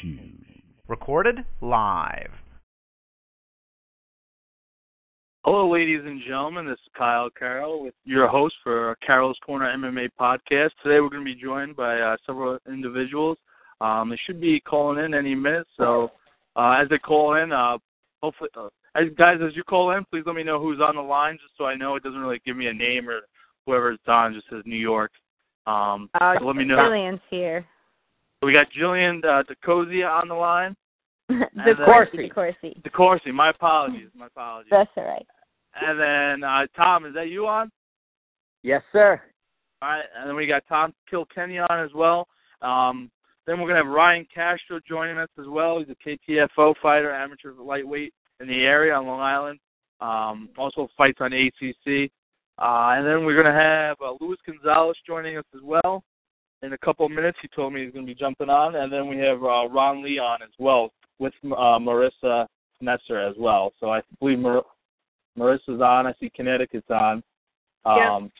Shoes. Recorded live. Hello, ladies and gentlemen. This is Kyle Carroll with your host for Carroll's Corner MMA podcast. Today we're going to be joined by uh, several individuals. Um, they should be calling in any minute. So uh, as they call in, uh, hopefully, uh, as, guys, as you call in, please let me know who's on the line, just so I know it doesn't really give me a name or whoever's on. Just says New York. Um, uh, let me know. Jillian's here. We got Jillian uh, DeCosia on the line. the Corsi. Corsi. DeCourcy. My apologies. My apologies. That's all right. And then uh, Tom, is that you on? Yes, sir. All right, and then we got Tom Kilkenny on as well. Um, then we're gonna have Ryan Castro joining us as well. He's a KTFO fighter, amateur lightweight in the area on Long Island. Um, also fights on ACC. Uh, and then we're gonna have uh, Luis Gonzalez joining us as well. In a couple of minutes, he told me he's gonna be jumping on. And then we have uh, Ron Lee on as well with uh, Marissa Nesser as well. So I believe Mar- Marissa's on. I see Connecticut's on. Um,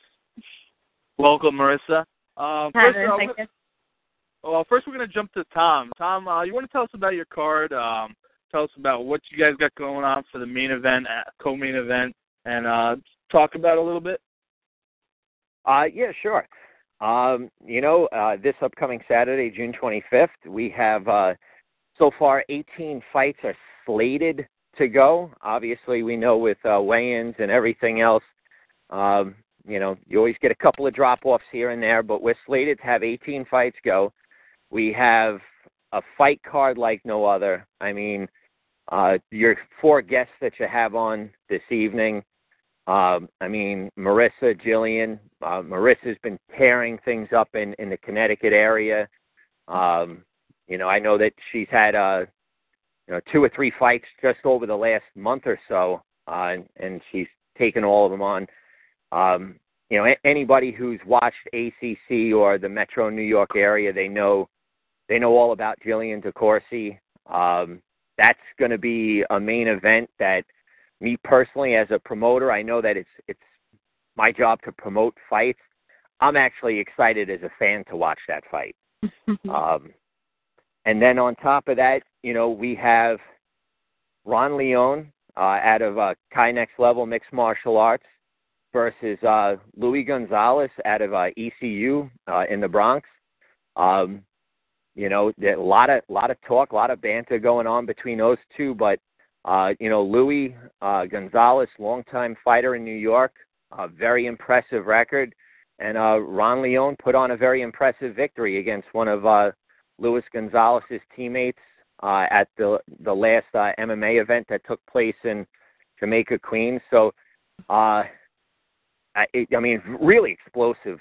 Welcome, Marissa. Um, Hi, first, uh, thank you. well, first we're going to jump to Tom. Tom, uh, you want to tell us about your card? Um, tell us about what you guys got going on for the main event, uh, co-main event, and uh, talk about it a little bit. Uh, yeah, sure. Um, you know, uh, this upcoming Saturday, June 25th, we have uh, so far 18 fights are slated to go. Obviously, we know with uh, weigh-ins and everything else, um, you know, you always get a couple of drop-offs here and there, but we're slated to have 18 fights go. We have a fight card like no other. I mean, uh, your four guests that you have on this evening. Um, I mean, Marissa, Jillian. Uh, Marissa's been tearing things up in in the Connecticut area. Um, you know, I know that she's had uh, you know two or three fights just over the last month or so, uh, and, and she's taken all of them on. Um, you know, a- anybody who's watched ACC or the Metro New York area, they know they know all about Jillian DeCourcy. Um, that's going to be a main event that me personally as a promoter, I know that it's it's my job to promote fights. I'm actually excited as a fan to watch that fight. um, and then on top of that, you know, we have Ron Leone uh, out of uh, Kai Next Level Mixed Martial Arts versus uh, Louis Gonzalez out of uh, ECU uh, in the Bronx. Um, you know, a lot of lot of talk, a lot of banter going on between those two. But uh, you know, Louis uh, Gonzalez, longtime fighter in New York, a very impressive record, and uh, Ron Leone put on a very impressive victory against one of uh, Gonzalez's teammates uh, at the the last uh, MMA event that took place in Jamaica, Queens. So, uh, I, I mean, really explosive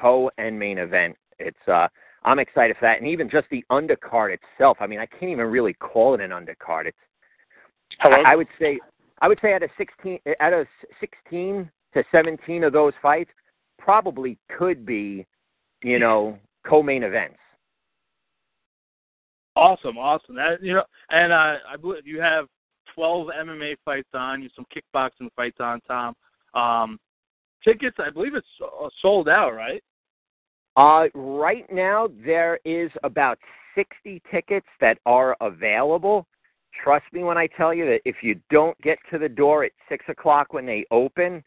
co and main event. It's uh, I'm excited for that, and even just the undercard itself. I mean, I can't even really call it an undercard. It's Hello? I, I would say I would say out of 16 out of 16 to 17 of those fights probably could be, you know, co-main events. Awesome, awesome. That you know, and uh, I believe you have 12 MMA fights on, you some kickboxing fights on, Tom. Um, tickets, I believe it's uh, sold out, right? Uh, right now, there is about 60 tickets that are available. Trust me when I tell you that if you don't get to the door at six o'clock when they open,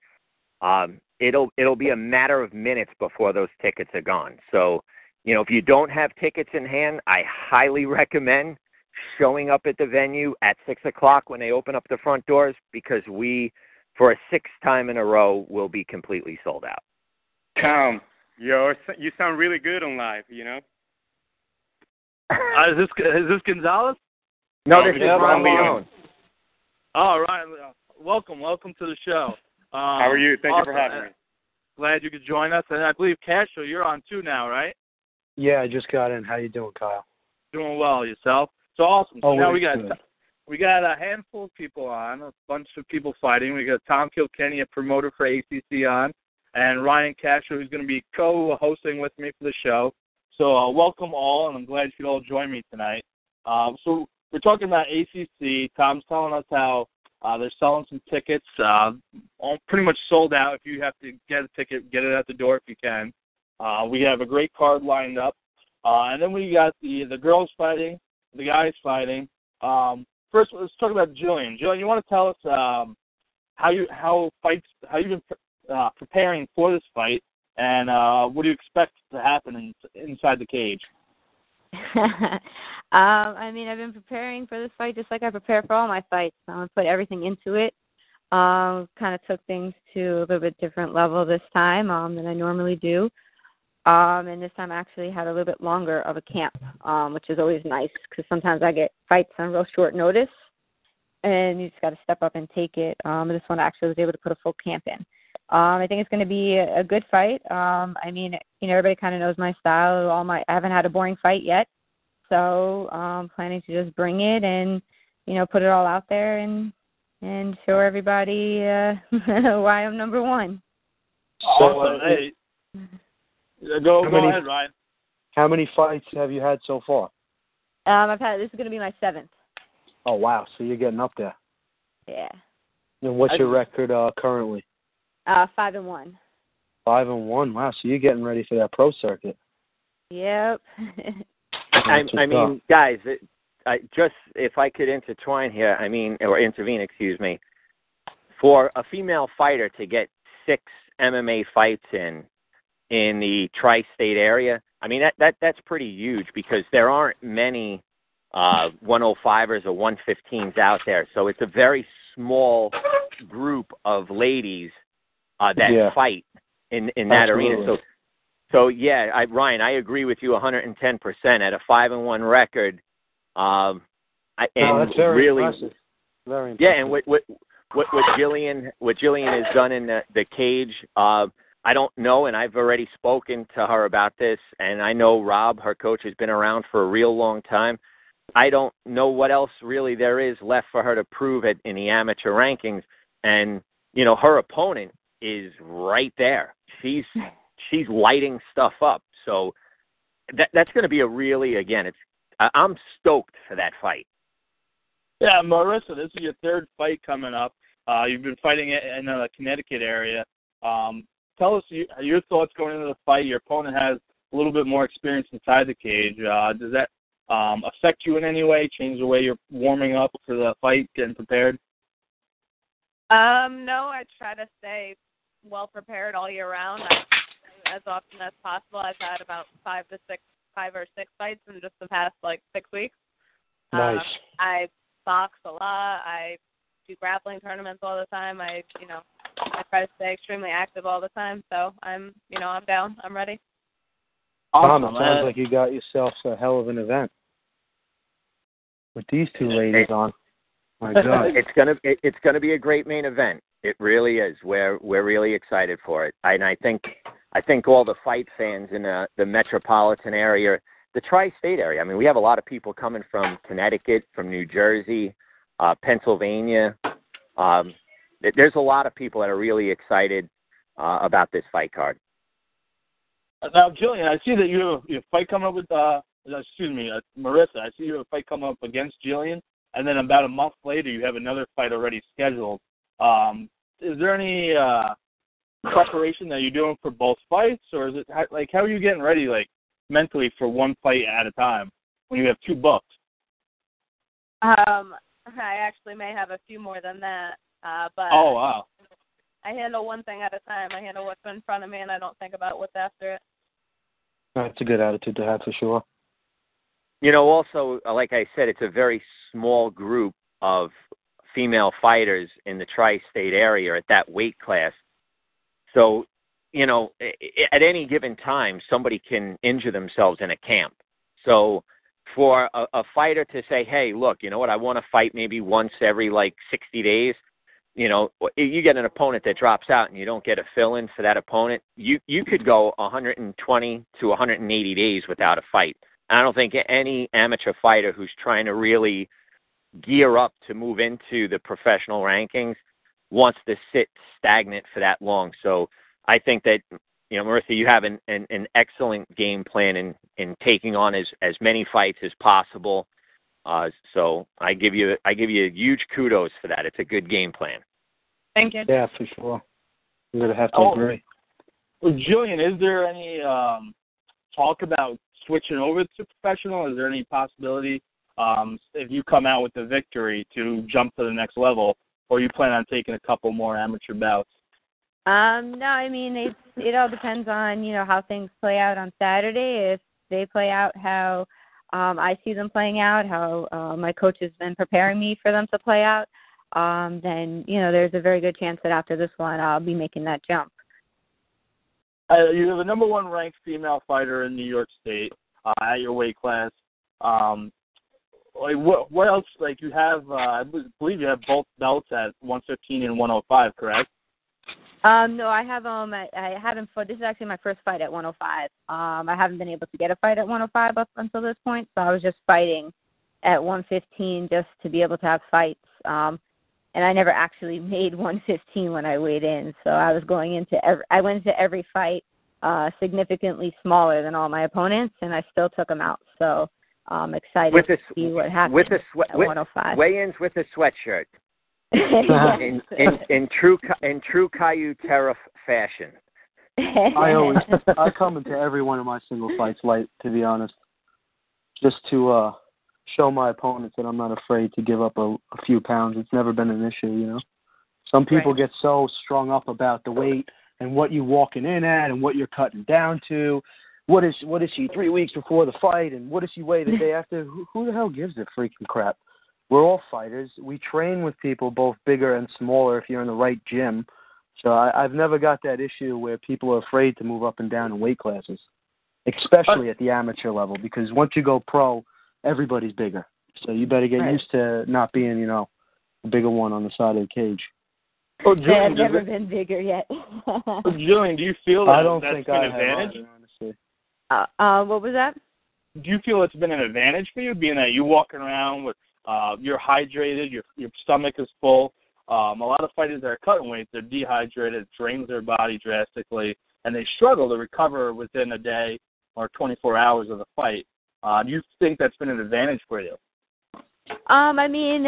um, it'll it'll be a matter of minutes before those tickets are gone. So, you know, if you don't have tickets in hand, I highly recommend showing up at the venue at six o'clock when they open up the front doors because we, for a sixth time in a row, will be completely sold out. Tom, yo, you sound really good on live. You know. Uh, is this is this Gonzalez? No, this is yeah, Ron Ron Leone. Leone. All right, uh, welcome, welcome to the show. Um, How are you? Thank you for having me. Glad you could join us, and I believe Castro, you're on too now, right? Yeah, I just got in. How you doing, Kyle? Doing well yourself. So awesome. So Oh, now we got good. we got a handful of people on, a bunch of people fighting. We got Tom Kilkenny, a promoter for ACC, on, and Ryan Castro, who's going to be co-hosting with me for the show. So uh, welcome all, and I'm glad you could all join me tonight. Um, so we're talking about ACC. Tom's telling us how uh, they're selling some tickets, uh, all pretty much sold out. If you have to get a ticket, get it at the door if you can. Uh, we have a great card lined up. Uh, and then we got the the girls fighting, the guys fighting. Um, first, let's talk about Jillian. Jillian, you want to tell us um, how you how fights how you've been uh, preparing for this fight, and uh, what do you expect to happen in, inside the cage? um, I mean, I've been preparing for this fight just like I prepare for all my fights. I'm gonna put everything into it. Um, kind of took things to a little bit different level this time um, than I normally do. Um, and this time I actually had a little bit longer of a camp, um, which is always nice because sometimes I get fights on real short notice, and you just got to step up and take it. Um, this one I actually was able to put a full camp in. Um, I think it's going to be a, a good fight. Um, I mean, you know, everybody kind of knows my style. All my I haven't had a boring fight yet, so um, planning to just bring it and you know put it all out there and and show everybody uh, why I'm number one. Awesome. Hey, go How go many- ahead, Ryan. How many fights have you had so far? Um, I've had this is going to be my seventh. Oh wow, so you're getting up there. Yeah, And what's I- your record uh, currently? Uh, five and one. Five and one. Wow, so you're getting ready for that pro circuit. Yep. I, I mean, guys, it, I, just if I could intertwine here, I mean, or intervene, excuse me, for a female fighter to get six MMA fights in in the tri-state area, I mean that that that's pretty huge because there aren't many uh 105ers or 115s out there. So it's a very small group of ladies uh, that Yeah. fight in in that arena. So so yeah, I, Ryan, I agree with you 110 percent. At a five and one record, um, I, and no, that's very really, impressive. Very impressive. yeah, and what what what what Jillian what Jillian has done in the the cage, uh, I don't know, and I've already spoken to her about this, and I know Rob, her coach, has been around for a real long time. I don't know what else really there is left for her to prove it in the amateur rankings, and you know her opponent is right there. She's she's lighting stuff up, so that that's going to be a really again, it's I- I'm stoked for that fight. Yeah, Marissa, this is your third fight coming up. Uh, you've been fighting it in the Connecticut area. Um, tell us your, your thoughts going into the fight. Your opponent has a little bit more experience inside the cage. Uh, does that um, affect you in any way? Change the way you're warming up for the fight, getting prepared? Um, no, I try to stay well prepared all year round. I, as often as possible. I've had about five to six, five or six fights in just the past like six weeks. Nice. Um, I box a lot. I do grappling tournaments all the time. I, you know, I try to stay extremely active all the time. So I'm, you know, I'm down. I'm ready. Tom, it Awesome. sounds like you got yourself a hell of an event with these two ladies on. My God. it's gonna it, it's gonna be a great main event. It really is. We're we're really excited for it, and I think I think all the fight fans in the the metropolitan area, the tri-state area. I mean, we have a lot of people coming from Connecticut, from New Jersey, uh, Pennsylvania. Um, th- there's a lot of people that are really excited uh, about this fight card. Now, Jillian, I see that you have, you have a fight coming up with, uh, excuse me, uh, Marissa. I see you have a fight coming up against Jillian, and then about a month later, you have another fight already scheduled. Um, is there any uh, preparation that you're doing for both fights, or is it like how are you getting ready, like mentally, for one fight at a time when you have two books? Um, I actually may have a few more than that. Uh, but Oh wow. I handle one thing at a time. I handle what's in front of me, and I don't think about what's after it. That's a good attitude to have for sure. You know, also, uh, like I said, it's a very small group of female fighters in the tri-state area at that weight class. So, you know, at any given time, somebody can injure themselves in a camp. So, for a, a fighter to say, "Hey, look, you know what? I want to fight maybe once every like 60 days." You know, you get an opponent that drops out and you don't get a fill-in for that opponent. You you could go 120 to 180 days without a fight. I don't think any amateur fighter who's trying to really gear up to move into the professional rankings wants to sit stagnant for that long. So I think that you know, Marissa, you have an, an, an excellent game plan in, in taking on as, as many fights as possible. Uh, so I give you I give you huge kudos for that. It's a good game plan. Thank you. Yeah, for sure. I'm gonna have to Oh. agree. Well, Julian, is there any um, talk about switching over to professional? Is there any possibility um, if you come out with the victory to jump to the next level, or you plan on taking a couple more amateur bouts? Um, no, I mean it. It all depends on you know how things play out on Saturday. If they play out how um, I see them playing out, how uh, my coach has been preparing me for them to play out, um, then you know there's a very good chance that after this one I'll be making that jump. Uh, you're the number one ranked female fighter in New York State uh, at your weight class. Um, like what? What else? Like you have? Uh, I believe you have both belts at 115 and 105, correct? Um, no, I have um I, I haven't fought. This is actually my first fight at 105. Um, I haven't been able to get a fight at 105 up until this point, so I was just fighting at 115 just to be able to have fights. Um, and I never actually made 115 when I weighed in, so I was going into every. I went into every fight uh significantly smaller than all my opponents, and I still took them out. So I'm excited with to the, see what happens with the sweat, at with, 105. weigh-ins with a sweatshirt Yes. in, in in true Ca- in true Caillou Terra fashion. I always I come into every one of my single fights light, to be honest, just to uh show my opponents that I'm not afraid to give up a, a few pounds. It's never been an issue, you know. Some people Right. get so strung up about the weight and what you're walking in at and what you're cutting down to. What is what is she three weeks before the fight and what does she weigh the day after? Who, who the hell gives a freaking crap? We're all fighters. We train with people both bigger and smaller if you're in the right gym. So I, I've never got that issue where people are afraid to move up and down in weight classes, especially at the amateur level, because once you go pro, everybody's bigger. So you better get Right. used to not being, you know, the bigger one on the side of the cage. Oh, I've never it, been bigger yet. oh, Julian, do you feel that I don't that's think been I an have advantage? either, honestly. Uh, uh, what was that? do you feel it's been an advantage for you, being that you walking around with uh, you're hydrated, your your stomach is full. Um, a lot of fighters that are cutting weight, they're dehydrated, it drains their body drastically, and they struggle to recover within a day or 24 hours of the fight. Uh, do you think that's been an advantage for you? Um, I mean,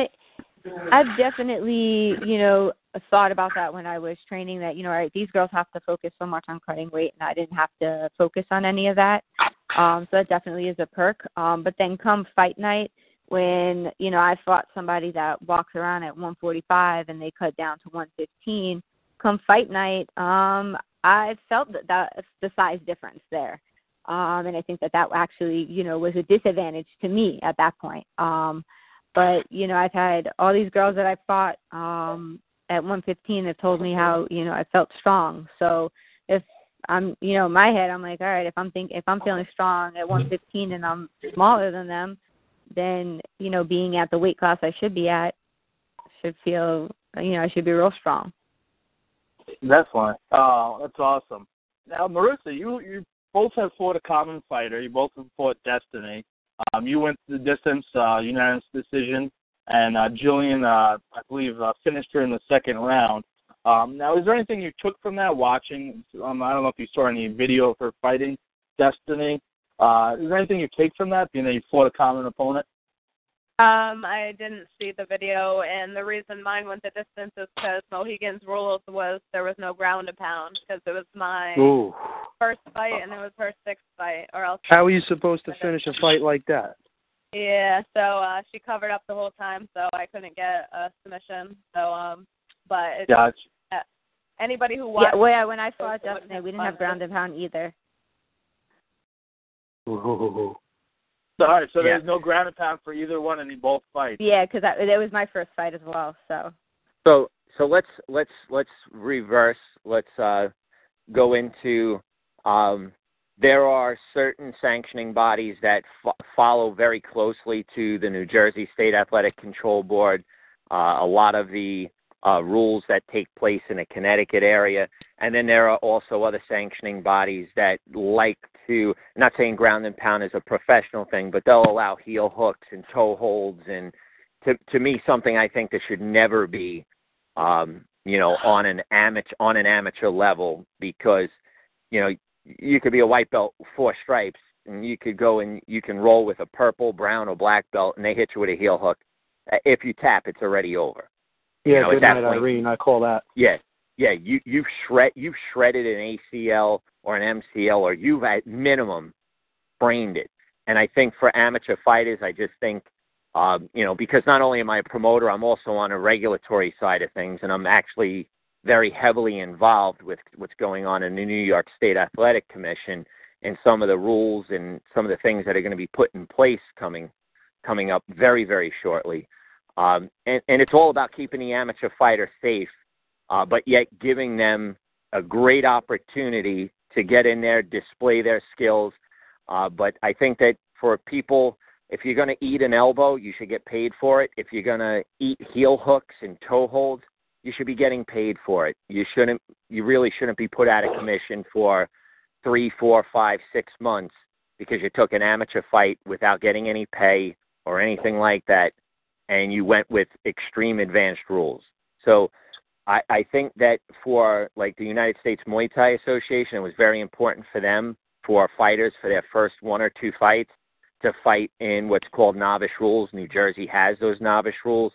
I've definitely, you know, thought about that when I was training. That you know, all right, these girls have to focus so much on cutting weight, and I didn't have to focus on any of that. Um, so that definitely is a perk. Um, but then come fight night, when you know I fought somebody that walks around at 145 and they cut down to 115. Come fight night, um, I felt that, that the size difference there. Um, and I think that that actually, you know, was a disadvantage to me at that point. Um, but you know, I've had all these girls that I fought um, at 115 have told me how you know I felt strong. So if I'm, you know, in my head, I'm like, all right, if I'm think if I'm feeling strong at 115 and I'm smaller than them, then you know, being at the weight class I should be at should feel, you know, I should be real strong. Definitely. Oh, that's awesome. Now, Marissa, you you both have fought a common fighter. You both have fought Destiny. Um, you went the distance, uh, unanimous decision, and uh, Jillian, uh, I believe, uh, finished her in the second round. Um, now, is there anything you took from that watching? Um, I don't know if you saw any video of her fighting Destiny. Uh, is there anything you take from that, being that you fought a common opponent? Um, I didn't see the video, and the reason mine went the distance is because Mohegan's rules was there was no ground to pound because it was my Ooh. first fight and it was her sixth fight, or else. How are you supposed to finish a fight like that? Yeah, so uh she covered up the whole time, so I couldn't get a submission. So um, but it, Gotcha. anybody who Yeah, watched, well, yeah, when I fought It Destiny, we didn't have ground to pound either. Ooh. So, all right, so Yeah. there's no ground and pound for either one in both fights. Yeah, because that, that was my first fight as well. So So so let's let's let's reverse. Let's uh, go into. Um, there are certain sanctioning bodies that fo- follow very closely to the New Jersey State Athletic Control Board. Uh, a lot of the uh, rules that take place in a Connecticut area, and then there are also other sanctioning bodies that like to. Not saying ground and pound is a professional thing, but they'll allow heel hooks and toe holds and to to me something I think that should never be um, you know on an amateur on an amateur level because you know you could be a white belt four stripes and you could go and you can roll with a purple, brown, or black belt and they hit you with a heel hook. Uh, If you tap, it's already over. Yeah, You know, at good night, point- Irene. I call that. Yeah, yeah. You you've shred you've shredded an ACL or an MCL or you've at minimum sprained it. And I think for amateur fighters, I just think, um, you know, because not only am I a promoter, I'm also on a regulatory side of things, and I'm actually very heavily involved with what's going on in the New York State Athletic Commission and some of the rules and some of the things that are going to be put in place coming coming up very very shortly. Um, and, and it's all about keeping the amateur fighter safe, uh, but yet giving them a great opportunity to get in there, display their skills. Uh, but I think that for people, if you're going to eat an elbow, you should get paid for it. If you're going to eat heel hooks and toe holds, you should be getting paid for it. You shouldn't. You really shouldn't be put out of commission for three, four, five, six months because you took an amateur fight without getting any pay or anything like that, and you went with extreme advanced rules. So I, I think that for like the United States Muay Thai Association, it was very important for them for fighters for their first one or two fights to fight in what's called novice rules. New Jersey has those novice rules.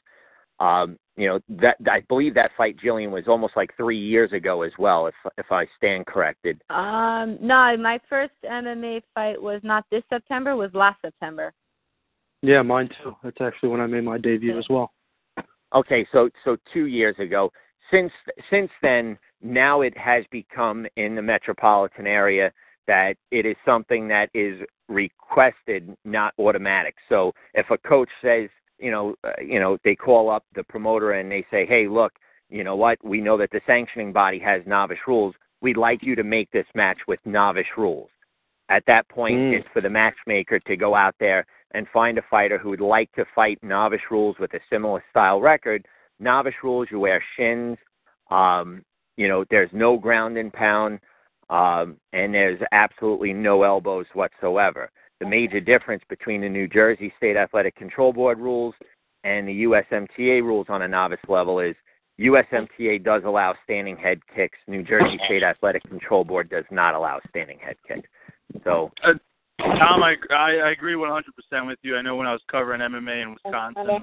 Um, you know that I believe that fight, Jillian, was almost like three years ago as well, if if I stand corrected. Um, no, my first MMA fight was not this September, was last September. Yeah, mine too. That's actually when I made my debut as well. Okay, so so two years ago. Since since then, now it has become in the metropolitan area that it is something that is requested, not automatic. So if a coach says, you know, uh, you know, they call up the promoter and they say, "Hey, look, you know what? We know that the sanctioning body has novice rules. We'd like you to make this match with novice rules." At that point, Mm. it's for the matchmaker to go out there and find a fighter who would like to fight novice rules with a similar style record. Novice rules, you wear shins. Um, you know, there's no ground and pound, um, and there's absolutely no elbows whatsoever. The major difference between the New Jersey State Athletic Control Board rules and the USMTA rules on a novice level is USMTA does allow standing head kicks. New Jersey State Athletic Control Board does not allow standing head kicks. So Tom, I, I agree 100% with you. I know when I was covering MMA in Wisconsin,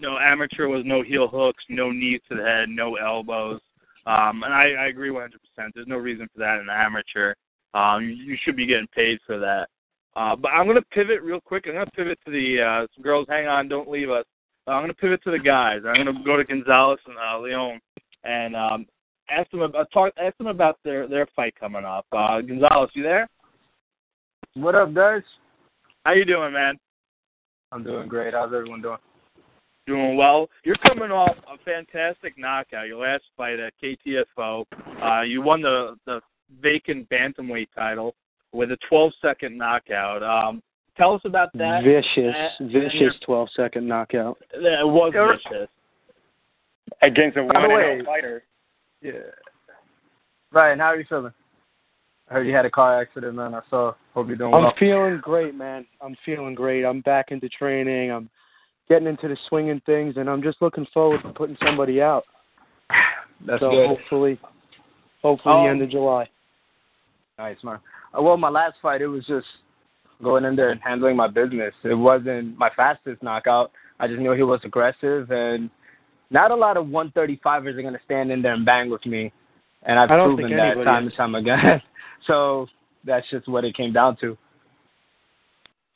no amateur was no heel hooks, no knees to the head, no elbows. Um, and I, I agree 100%. There's no reason for that in amateur. Um, you, you should be getting paid for that. Uh, but I'm going to pivot real quick. I'm going to pivot to the uh, some girls. Hang on, don't leave us. Uh, I'm going to pivot to the guys. I'm going to go to Gonzalez and uh, Leon and um, ask them about talk. Ask them about their their fight coming up. Uh, Gonzalez, you there? What up, guys? How you doing, man? I'm doing great. How's everyone doing? Doing well. You're coming off a fantastic knockout. Your last fight at KTFO, uh, you won the the vacant bantamweight title with a 12 second knockout. Um, tell us about that. Vicious, Uh, and vicious your- 12 second knockout. It was Sure. vicious. Against a By one and fighter. Yeah. Ryan, how are you feeling? I heard you had a car accident, man. I saw. Hope you're doing well. I'm feeling great, man. I'm feeling great. I'm back into training. I'm getting into the swinging things, and I'm just looking forward to putting somebody out. That's so good. hopefully, hopefully Um, the end of July. Nice, man. Uh, well, my last fight, it was just going in there and handling my business. It wasn't my fastest knockout. I just knew he was aggressive, and not a lot of 135ers are going to stand in there and bang with me. And I've proven that time is. and time again. so that's just what it came down to.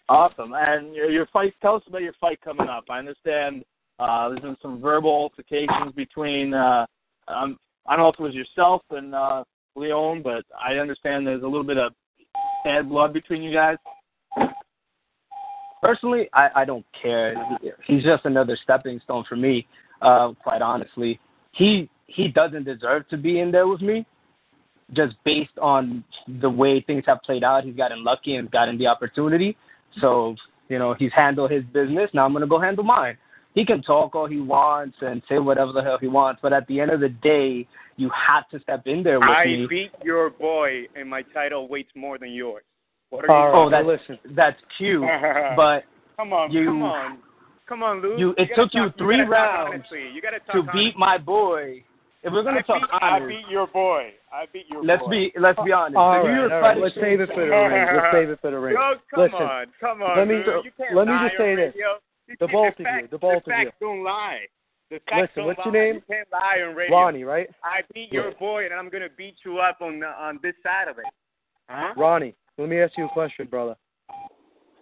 Awesome. And your, your fight. Tell us about your fight coming up. I understand uh, there's been some verbal altercations between. Uh, um, I don't know if it was yourself and uh, Leon, but I understand there's a little bit of bad blood between you guys. Personally, I, I don't care. He's just another stepping stone for me. Uh, quite honestly, he he doesn't deserve to be in there with me. Just based on the way things have played out, he's gotten lucky and gotten the opportunity. So you know he's handled his business. Now I'm gonna go handle mine. He can talk all he wants and say whatever the hell he wants, but at the end of the day, you have to step in there with I me. beat your boy, and my title weights more than yours. What are All you? oh, that's listen. that's cute, but come on, you- come on, come on, Lou. you- it gotta took you three gotta rounds honestly. You to beat my boy, if we're gonna I talk beat, I honest, beat your boy. I beat your let's boy. be let's be honest. All the New right, York all right. Let's Exchange- save it for the ring. Let's save it for the ring. Yo, come Listen, on, come on. let me Lou. ju- you can't let me just say this. The can't- both the of you, the both the of you. facts don't lie. The facts Listen, don't what's your lie. name? You can't lie on radio. Ronnie, right? I beat Yeah. your boy, and I'm gonna beat you up on the, on this Saturday. Huh? Ronnie, let me ask you a question, brother.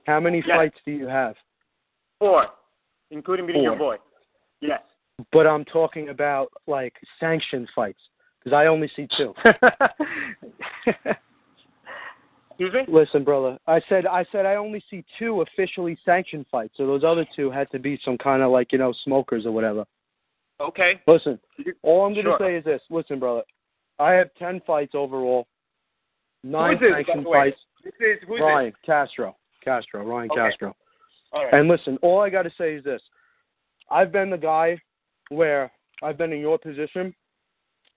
How many Yes. fights do you have? Four, including beating your boy. Yes. But I'm talking about like sanctioned fights because I only see two. Excuse me? Listen, brother. I said I said I only see two officially sanctioned fights. So those other two had to be some kind of like you know smokers or whatever. Okay. Listen, all I'm gonna Sure. say is this. Listen, brother. I have ten fights overall. Nine this, sanctioned fights. This is who's Ryan Castro. Castro. Ryan Okay. Castro. this? All right. And listen, all I got to say is this: I've been the guy where I've been in your position,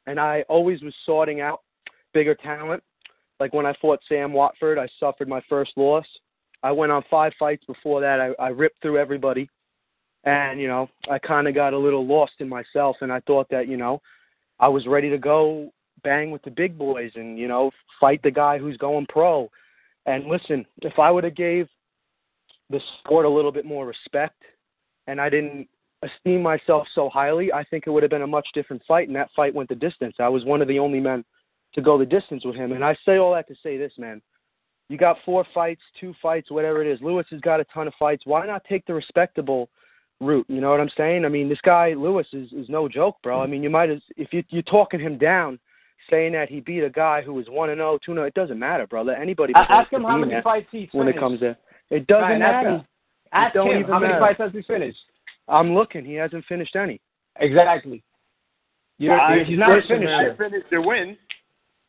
and I always was sorting out bigger talent. Like when I fought Sam Watford, I suffered my first loss. I went on five fights before that. I, I ripped through everybody, and you know, I kind of got a little lost in myself, and I thought that you know, I was ready to go bang with the big boys and you know, fight the guy who's going pro. And listen, if I would have gave the sport a little bit more respect and I didn't esteem myself so highly, I think it would have been a much different fight and that fight went the distance. I was one of the only men to go the distance with him. And I say all that to say this, man. You got four fights, two fights, whatever it is. Lewis has got a ton of fights. Why not take the respectable route? You know what I'm saying? I mean, this guy Lewis is is no joke, bro. I mean, you might as if you you're talking him down, saying that he beat a guy who was one and zero, two and zero. It doesn't matter, bro. Let Anybody A- Ask him how many fights he's when it finished. comes to. It doesn't Ryan, ask matter. him. Ask him how many fights has he finished. I'm looking. He hasn't finished any. Exactly. You're, I- he's not a listen, finisher. man. I finished the win.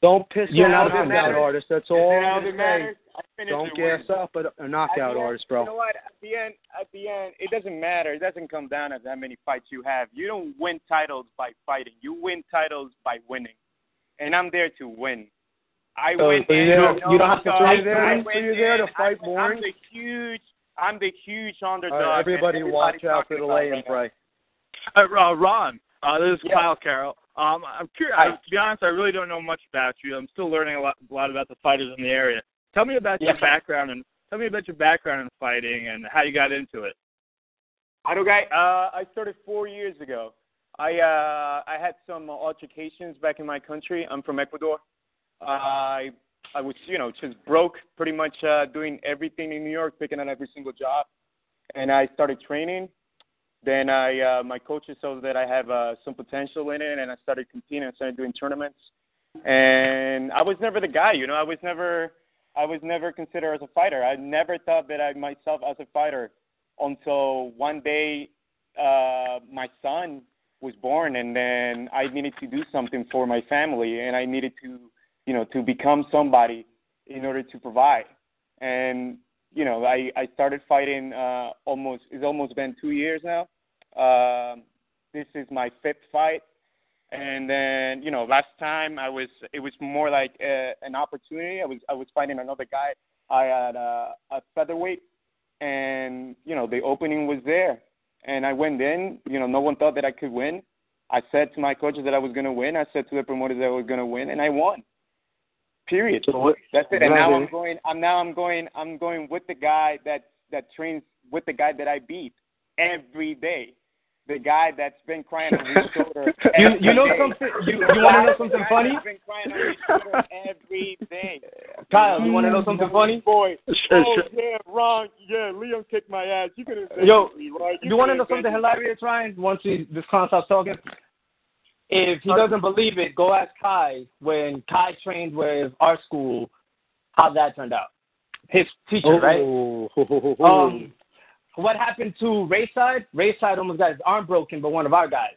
Don't piss You're off not a a knockout finisher. artist. That's Is all I'm all that say. matters? I Don't the gas win. up a, a knockout end- artist, bro. You know what? At the end, at the end, it doesn't matter. It doesn't come down to how many fights you have. You don't win titles by fighting. You win titles by winning. And I'm there to win. I So- win. so you're and there- no you don't have to dog. fight I for it? win So you're there to fight I'm, boring? I'm the huge. I'm the huge underdog. All right, everybody, and watch out for the about lay and right Uh, uh, Ron, uh, this is Yeah. Kyle Carroll. Um, I'm curious. Hi. to be honest, I really don't know much about you. I'm still learning a lot, a lot about the fighters in the area. Tell me about your background and tell me about your background in fighting and how you got into it. Auto guy, uh, I started four years ago. I uh, I had some altercations back in my country. I'm from Ecuador. Uh, I I was you know just broke, pretty much uh, doing everything in New York, picking on every single job, and I started training. Then I uh, my coaches saw that I have uh, some potential in it, and I started competing. I started doing tournaments, and I was never the guy. You know, I was never I was never considered as a fighter. I never thought that I myself as a fighter until one day uh my son was born and then I needed to do something for my family and I needed to you know to become somebody in order to provide. And you know I I started fighting uh almost it's almost been 2 years now. Um this is my fifth fight. And then you know last time I was it was more like a, an opportunity. I was I was fighting another guy I had a, a featherweight. And you know the opening was there. And I went in you know no one thought that I could win. I said to my coaches that I was going to win. I said to the promoters that I was going to win and I won period So what? that's it and Right, now I'm going I'm now I'm going I'm going with the guy that that trains with the guy that I beat every day the guy that's been crying on his shoulder You you know day. something? You you want to know something funny? that's been crying on his shoulder every day Kyle, you want to know mm. something funny? boy Sh- Oh sh- yeah, Ron. Yeah, Leon kicked my ass. You could have Yo, me, right? You want to know could've something invented hilarious, Ryan? Once he, this clown stops talking, if he doesn't believe it, go ask Kai when Kai trained with our school how that turned out. His teacher, right? Oh, ho. Um, what happened to Rayside? Rayside almost got his arm broken by one of our guys.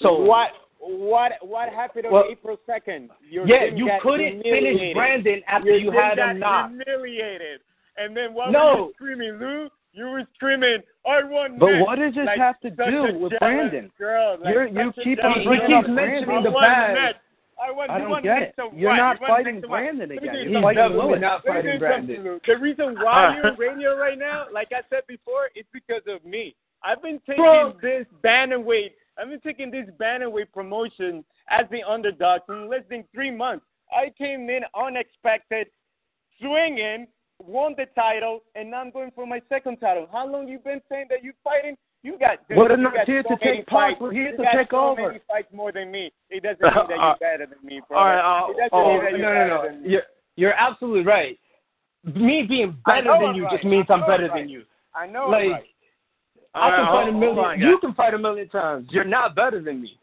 So what? What? What happened on Well, April second? Yeah, you couldn't finish. Brandon after Your you had him knocked. humiliated. And then what No. you screaming, Lou? You were screaming, "I won!" But next," what does this like have to do with jealous Brandon? Girl, like You're- you such a keep on He keeps mentioning Brandon. the I won past. next. I won. I you don't won get next it. to You're what? not You fighting next to what? Brandon again. tell you You're He's fighting definitely Lewis. not fighting Brandon. The reason why you're on radio right now, like I said before, is because of me. I've been taking Bro. this bantamweight. I've been taking this bantamweight promotion as the underdog in less than three months. I came in unexpected, swinging, won the title, and now I'm going for my second title. How long you been saying that you're fighting? You got. Dude, We're not here so to take part. We're here You to got take so over. many fights more than me. It doesn't mean that you're better than me, bro. All right, uh, it doesn't Oh mean no that no you're better no! than me. You're you're absolutely right. me being better than I'm you right. just means I I'm better right. than you. I know. Like I'm right. I can All right, fight a million. you can fight a million times. You're not better than me.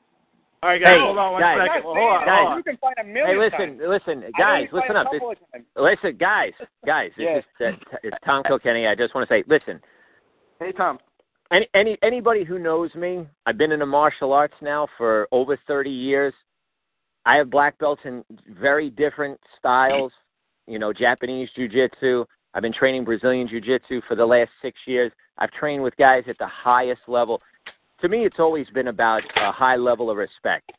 All right, guys, Hey, hold on one guys. second. Well, hold on, guys. hold on. You can fight a million. Hey, listen, times. listen, guys, listen up. This, couple of times. listen, guys, guys. This Yeah. is uh, it's Tom Kilkenny. I just want to say, listen. Hey, Tom. Any, any anybody who knows me, I've been in the martial arts now for over 30 years. I have black belts in very different styles. You know, Japanese jiu-jitsu. I've been training Brazilian jiu-jitsu for the last six years. I've trained with guys at the highest level. To me, it's always been about a high level of respect.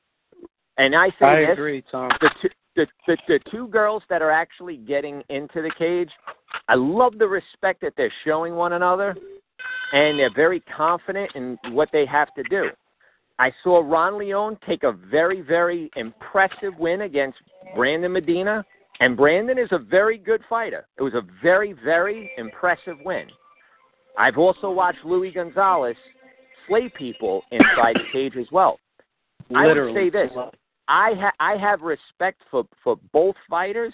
And I say I this: agree, Tom. the two, the, the the two girls that are actually getting into the cage, I love the respect that they're showing one another, and they're very confident in what they have to do. I saw Ron Leone take a very very impressive win against Brandon Medina, and Brandon is a very good fighter. It was a very very impressive win. I've also watched Louis Gonzalez slay people inside the cage as well. I would say this: I ha- I have respect for for both fighters,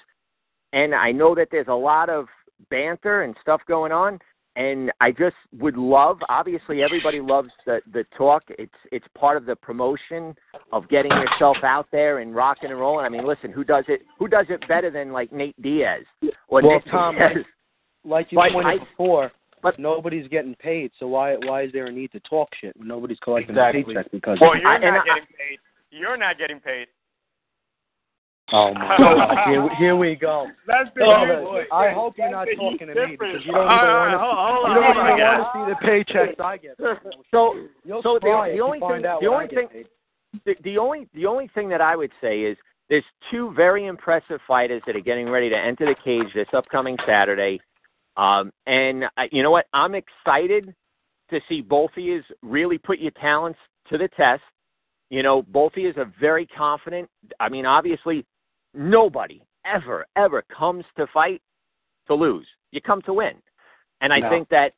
and I know that there's a lot of banter and stuff going on. And I just would love. Obviously, everybody loves the the talk. It's it's part of the promotion of getting yourself out there and rocking and rolling. I mean, listen, who does it? Who does it better than like Nate Diaz or Well, Nick Tom, Diaz? Like you pointed I- before, but- nobody's getting paid. So why why is there a need to talk shit when nobody's collecting Exactly. a paycheck because? Well, you're I- and not I- getting paid. You're not getting paid. Oh my God! Here, we- here we go. That's the Oh. I hope you're not talking huge to me because you don't even right, want to. hold, hold You don't even want to see the paychecks I get. So You'll So the- the only thing- the only thing- the, the only the only thing that I would say is there's two very impressive fighters that are getting ready to enter the cage this upcoming Saturday, um, and I, you know what? I'm excited to see both of you really put your talents to the test. You know, both of you are very confident. I mean, obviously, nobody ever ever comes to fight to lose. You come to win, and I No. think that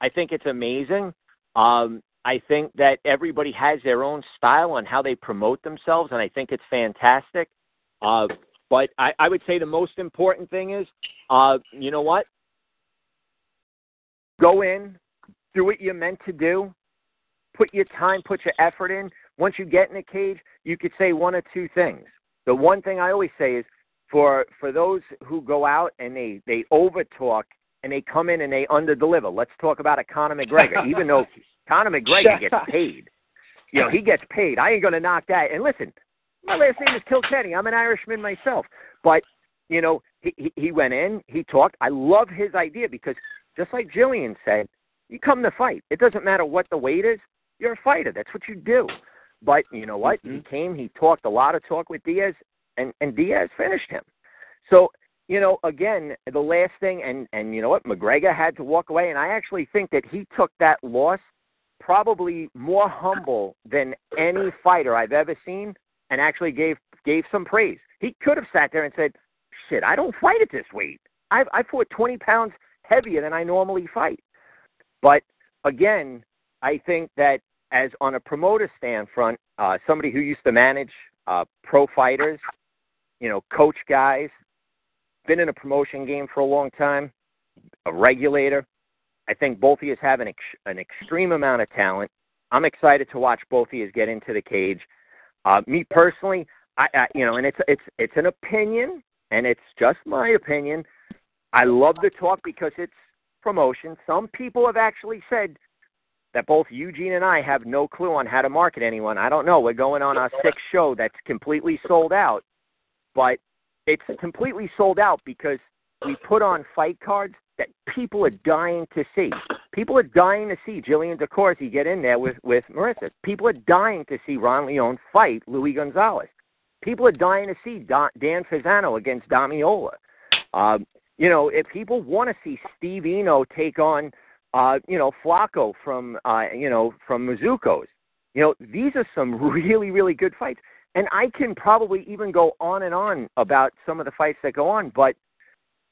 I think it's amazing. Um, I think that everybody has their own style on how they promote themselves, and I think it's fantastic. Uh, but I, I would say the most important thing is, uh, you know what? Go in, do what you're meant to do, put your time, put your effort in. Once you get in a cage, you could say one or two things. The one thing I always say is, for for those who go out and they they over talk and they come in and they under deliver. Let's talk about a Conor McGregor, even though Conor McGregor gets paid. You know, he gets paid. I ain't gonna knock that. And listen, my last name is Kilkenny. I'm an Irishman myself. But, you know, he he- he went in, he talked. I love his idea because just like Jillian said, you come to fight. It doesn't matter what the weight is, you're a fighter. That's what you do. But you know what? He mm-hmm. came, he talked a lot of talk with Diaz and, and Diaz finished him. So you know, again, the last thing, and and you know what, McGregor had to walk away, and I actually think that he took that loss probably more humble than any fighter I've ever seen, and actually gave gave some praise. He could have sat there and said, "Shit, I don't fight at this weight. I I fought 20 pounds heavier than I normally fight." But again, I think that as on a promoter stand front, uh, somebody who used to manage uh, pro fighters, you know, coach guys, been in a promotion game for a long time, a regulator. I think both of you have an ex- an extreme amount of talent. I'm excited to watch both of you get into the cage. Uh, me personally, I, I you know, and it's it's it's an opinion, and it's just my opinion. I love the talk because it's promotion. Some people have actually said that both Eugene and I have no clue on how to market anyone. I don't know. We're going on our sixth show that's completely sold out, but it's completely sold out because we put on fight cards that people are dying to see. People are dying to see Jillian DeCourcy get in there with, with Marissa. People are dying to see Ron Leone fight Louis Gonzalez. People are dying to see Don, Dan Fazano against Damiola. Um, you know, if people want to see Steve Eno take on, uh, you know, Flacco from, uh, you know, from Mizuko's, you know, these are some really, really good fights. And I can probably even go on and on about some of the fights that go on, but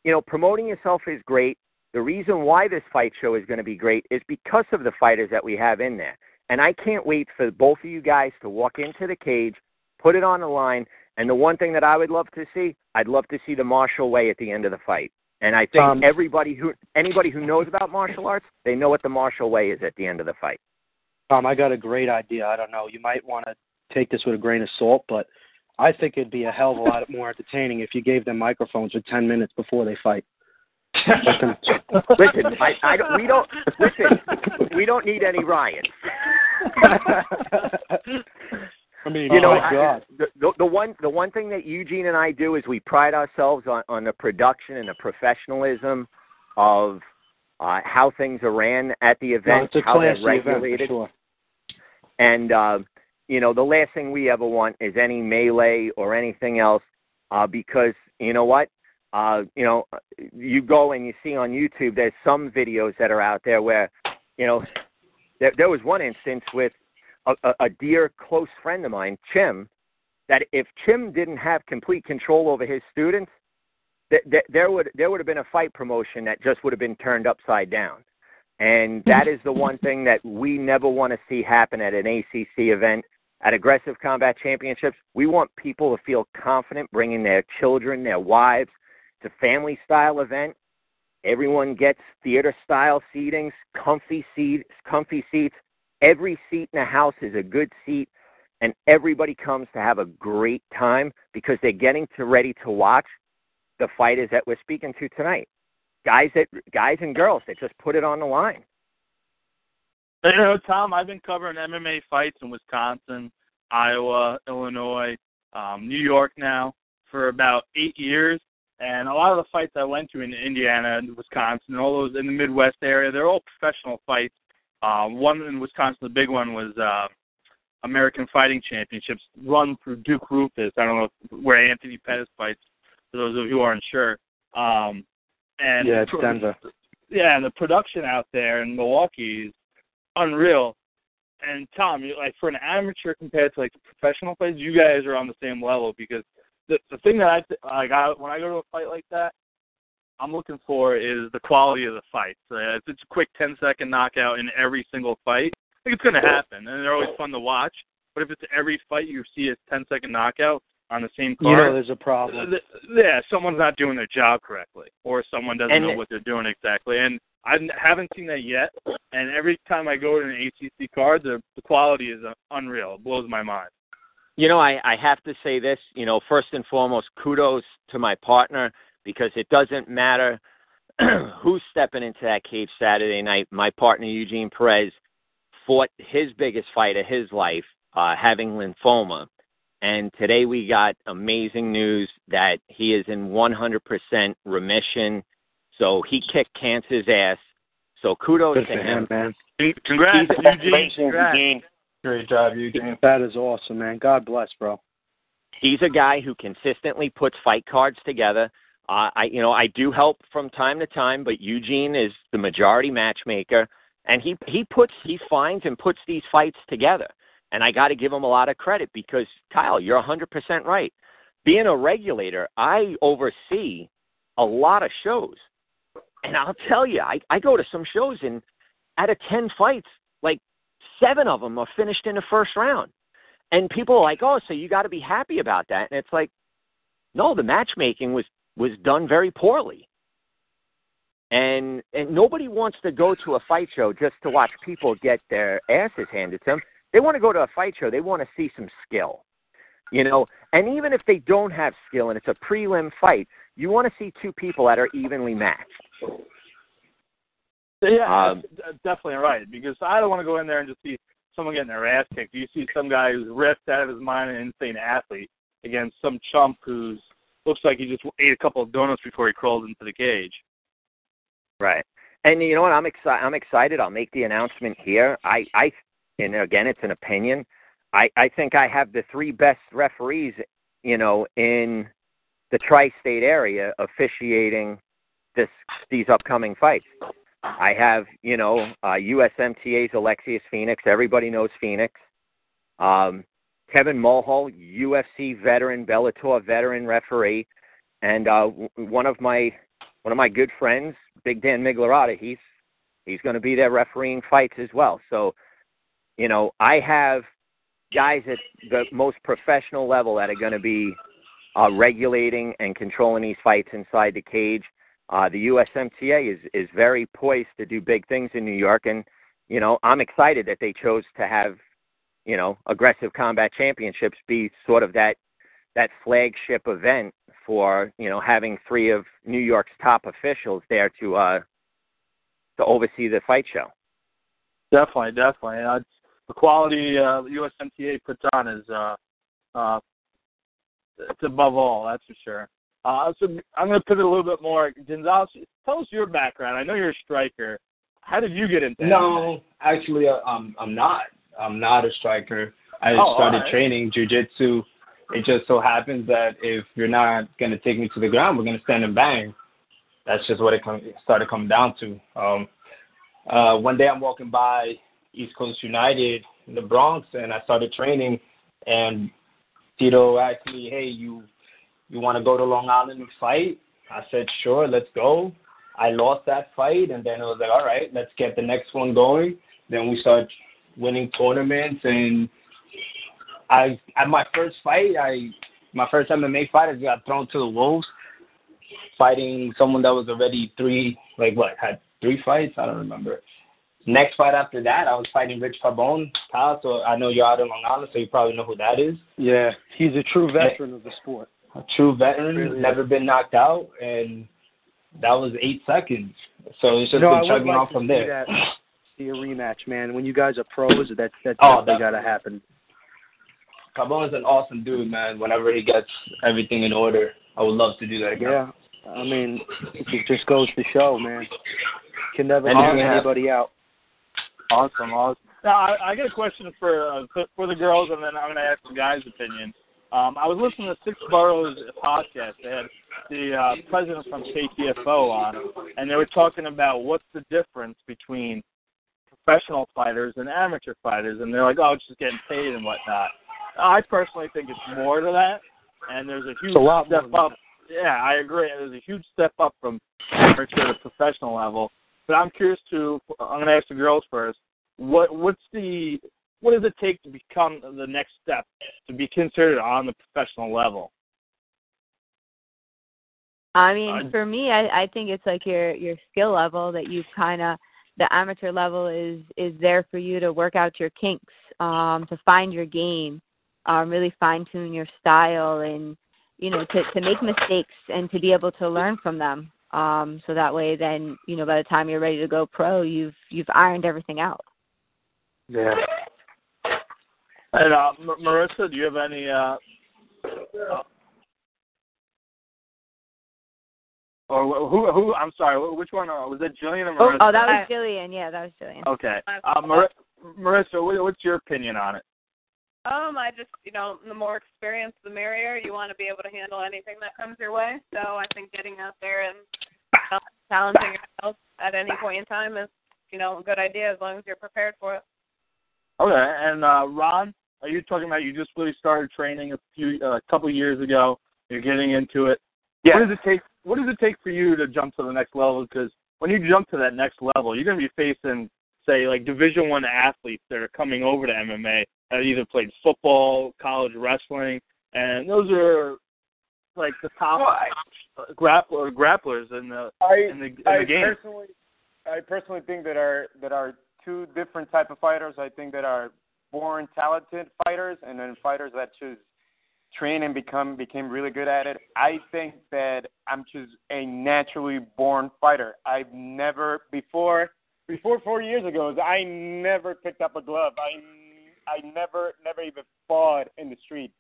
you know, promoting yourself is great. The reason why this fight show is going to be great is because of the fighters that we have in there. And I can't wait for both of you guys to walk into the cage, put it on the line. And the one thing that I would love to see, I'd love to see the martial way at the end of the fight. And I think Um, everybody who anybody who knows about martial arts, they know what the martial way is at the end of the fight. Tom, I got a great idea. I don't know. You might want to take this with a grain of salt, but I think it'd be a hell of a lot more entertaining if you gave them microphones for ten minutes before they fight. Listen, I, I don't, we don't listen. We don't need any Ryan. I mean, You know, oh my I- the, the the one the one thing that Eugene and I do is we pride ourselves on on the production and the professionalism of uh, how things are ran at the No, event, a how they're classy event regulated, sure. and uh, you know the last thing we ever want is any melee or anything else, uh, because you know what, uh, you know, you go and you see on YouTube there's some videos that are out there where, you know, there, there was one instance with a, a, dear close friend of mine, Chim, that if Chim didn't have complete control over his students, th- th- there would there would have been a fight promotion that just would have been turned upside down. And hmm. that is the one thing that we never want to see happen at an ACC event. At Aggressive Combat Championships, we want people to feel confident bringing their children, their wives. It's a family style event. Everyone gets theater style seatings, comfy seats, comfy seats. Every seat in the house is a good seat, and everybody comes to have a great time because they're getting to ready to watch the fighters that we're speaking to tonight. Guys that guys and girls that just put it on the line. You know, Tom, I've been covering MMA fights in Wisconsin, Iowa, Illinois, um, New York now for about eight years. And a lot of the fights I went to in Indiana and Wisconsin, and all those in the Midwest area, they're all professional fights. Um, one in Wisconsin, the big one was uh, American Fighting Championships, run through Duke Roufus. I don't know where Anthony Pettis fights. For those of you who aren't sure. Um, and Yeah, it's Denver. yeah, and the production out there in Milwaukee is unreal. And Tom, like for an amateur compared to like professional fights, you guys are on the same level because the the thing that I th- like I, when I go to a fight like that, I'm looking for is the quality of the fights. Yeah, if it's a quick 10 second knockout in every single fight, I think it's going to happen, and they're always fun to watch. But if it's every fight you see a 10 second knockout on the same card, You know, there's a problem. th- yeah, someone's not doing their job correctly, or someone doesn't And know it- what they're doing exactly. And I haven't seen that yet. And every time I go to an ACC card, the, the quality is uh, unreal. It blows my mind. You know, I, I have to say this, you know, first and foremost, kudos to my partner because it doesn't matter who's stepping into that cage Saturday night. My partner, Eugene Perez, fought his biggest fight of his life, uh, having lymphoma. And today we got amazing news that he is in 100% remission. So he kicked cancer's ass. So kudos Good to for him, man. Congrats, He's- Eugene. Congrats. Great job, Eugene. That is awesome, man. God bless, bro. he's a guy who consistently puts fight cards together. I, you know, I do help from time to time, but Eugene is the majority matchmaker, and he he puts he finds and puts these fights together. And I got to give him a lot of credit because Kyle, you're 100% right. Being a regulator, I oversee a lot of shows, and I'll tell you, I I go to some shows and out of 10 fights, like seven of them are finished in the first round and people are like, "Oh, so you got to be happy about that." And it's like, no, the matchmaking was was done very poorly. And and nobody wants to go to a fight show just to watch people get their asses handed to them. They want to go to a fight show. They want to see some skill. You know, and even if they don't have skill and it's a prelim fight, you want to see two people that are evenly matched. Yeah, Um, definitely right. Because I don't want to go in there and just see someone getting their ass kicked. You see some guy who's ripped out of his mind, an insane athlete, against some chump who's looks like he just ate a couple of donuts before he crawled into the cage. Right. And you know what? I'm excited. I'm excited. I'll make the announcement here. I, I, and again, it's an opinion. I, I think I have the three best referees, you know, in the tri-state area officiating this these upcoming fights. I have, you know, uh, USMTA's Alexius Phoenix. Everybody knows Phoenix. Um, Kevin Mulhall, UFC veteran, Bellator veteran referee, and uh, one of my one of my good friends, Big Dan Miragliotta, he's he's going to be there refereeing fights as well. So, you know, I have guys at the most professional level that are going to be uh, regulating and controlling these fights inside the cage. uh, the USMTA is is very poised to do big things in New York, and you know I'm excited that they chose to have you know aggressive combat championships be sort of that that flagship event for you know having three of New York's top officials there to uh to oversee the fight show. Definitely, definitely. Uh, the quality uh, the USMTA puts on is uh, uh, it's above all. That's for sure. Uh, so I'm going to pivot a little bit more. Gonzalez, tell us your background. I know you're a striker. How did you get into? No, actually, uh, um, I'm not. I'm not a striker. I Oh, started alright. training jujitsu. It just so happens that if you're not gonna take me to the ground, we're gonna stand and bang. That's just what it, come, started coming down to. Um, uh, one day I'm walking by East Coast United in the Bronx, and I started training. And Tito asked me, "Hey, you you want to go to Long Island and fight?" I said, "Sure, let's go." I lost that fight, and then it was like, "All right, let's get the next one going." Then we started winning tournaments, and I at my first fight, I my first MMA fight, I got thrown to the wolves, fighting someone that was already three, like what, had three fights? I don't remember. Next fight after that, I was fighting Rich Pabon, pal. So I know you're out in Long Island, so you probably know who that is. Yeah, he's a true veteran of the sport. A true veteran, Really never been knocked out, and that was eight seconds. So it's just I been chugging like on from there. that see a rematch, man. When you guys are pros, that that Oh, definitely got to happen. Pabon's an awesome dude, man. Whenever he gets everything in order, I would love to do that again. Yeah, I mean, it just goes to show, man. Can never Anything count anybody out. Awesome, awesome. Now I, I got a question for uh, for- for the girls, and then I'm going to ask the guys' opinion. Um, I was listening to Six Boroughs podcast. They had the uh, president from KTFO on, and they were talking about what's the difference between professional fighters and amateur fighters, and they're like, oh, it's just getting paid and whatnot. I personally think it's more to that, and there's a huge a lot step up. Yeah, I agree. There's a huge step up from amateur to professional level. But I'm curious to. I'm going to ask the girls first. What what's the what does it take to become the next step to be considered on the professional level? I mean, Uh, for me, I, I think it's like your your skill level that you kind of the amateur level is is there for you to work out your kinks, um, to find your game, um, really fine tune your style, and you know to to make mistakes and to be able to learn from them. Um, so that way, then you know by the time you're ready to go pro, you've you've ironed everything out. Yeah. And uh, Marissa, do you have any? Uh, or who? Who? I'm sorry. Which one? Uh, was it Jillian or Marissa? Oh, that was Jillian. Yeah, that was Jillian. Okay. Uh, Mar- Marissa, what, what's your opinion on it? Um, I just, you know, the more experience, the merrier. You want to be able to handle anything that comes your way. So I think getting out there and uh, challenging yourself at any point in time is, you know, a good idea as long as you're prepared for it. Okay. And uh, Ron, are you talking about you just really started training a few, uh, a couple years ago? You're getting into it. Yeah. What does it take? What does it take for you to jump to the next level? Because when you jump to that next level, you're going to be facing, say, like Division One athletes that are coming over to MMA that either played football, college wrestling, and those are like the top Well, I- grappler grapplers in the I in the, in I the game. personally I personally think that are that are two different type of fighters. I think that are born talented fighters and then fighters that just train and become became really good at it. I think that I'm just a naturally born fighter. I've never before before four years ago I never picked up a glove. I I never never even fought in the street.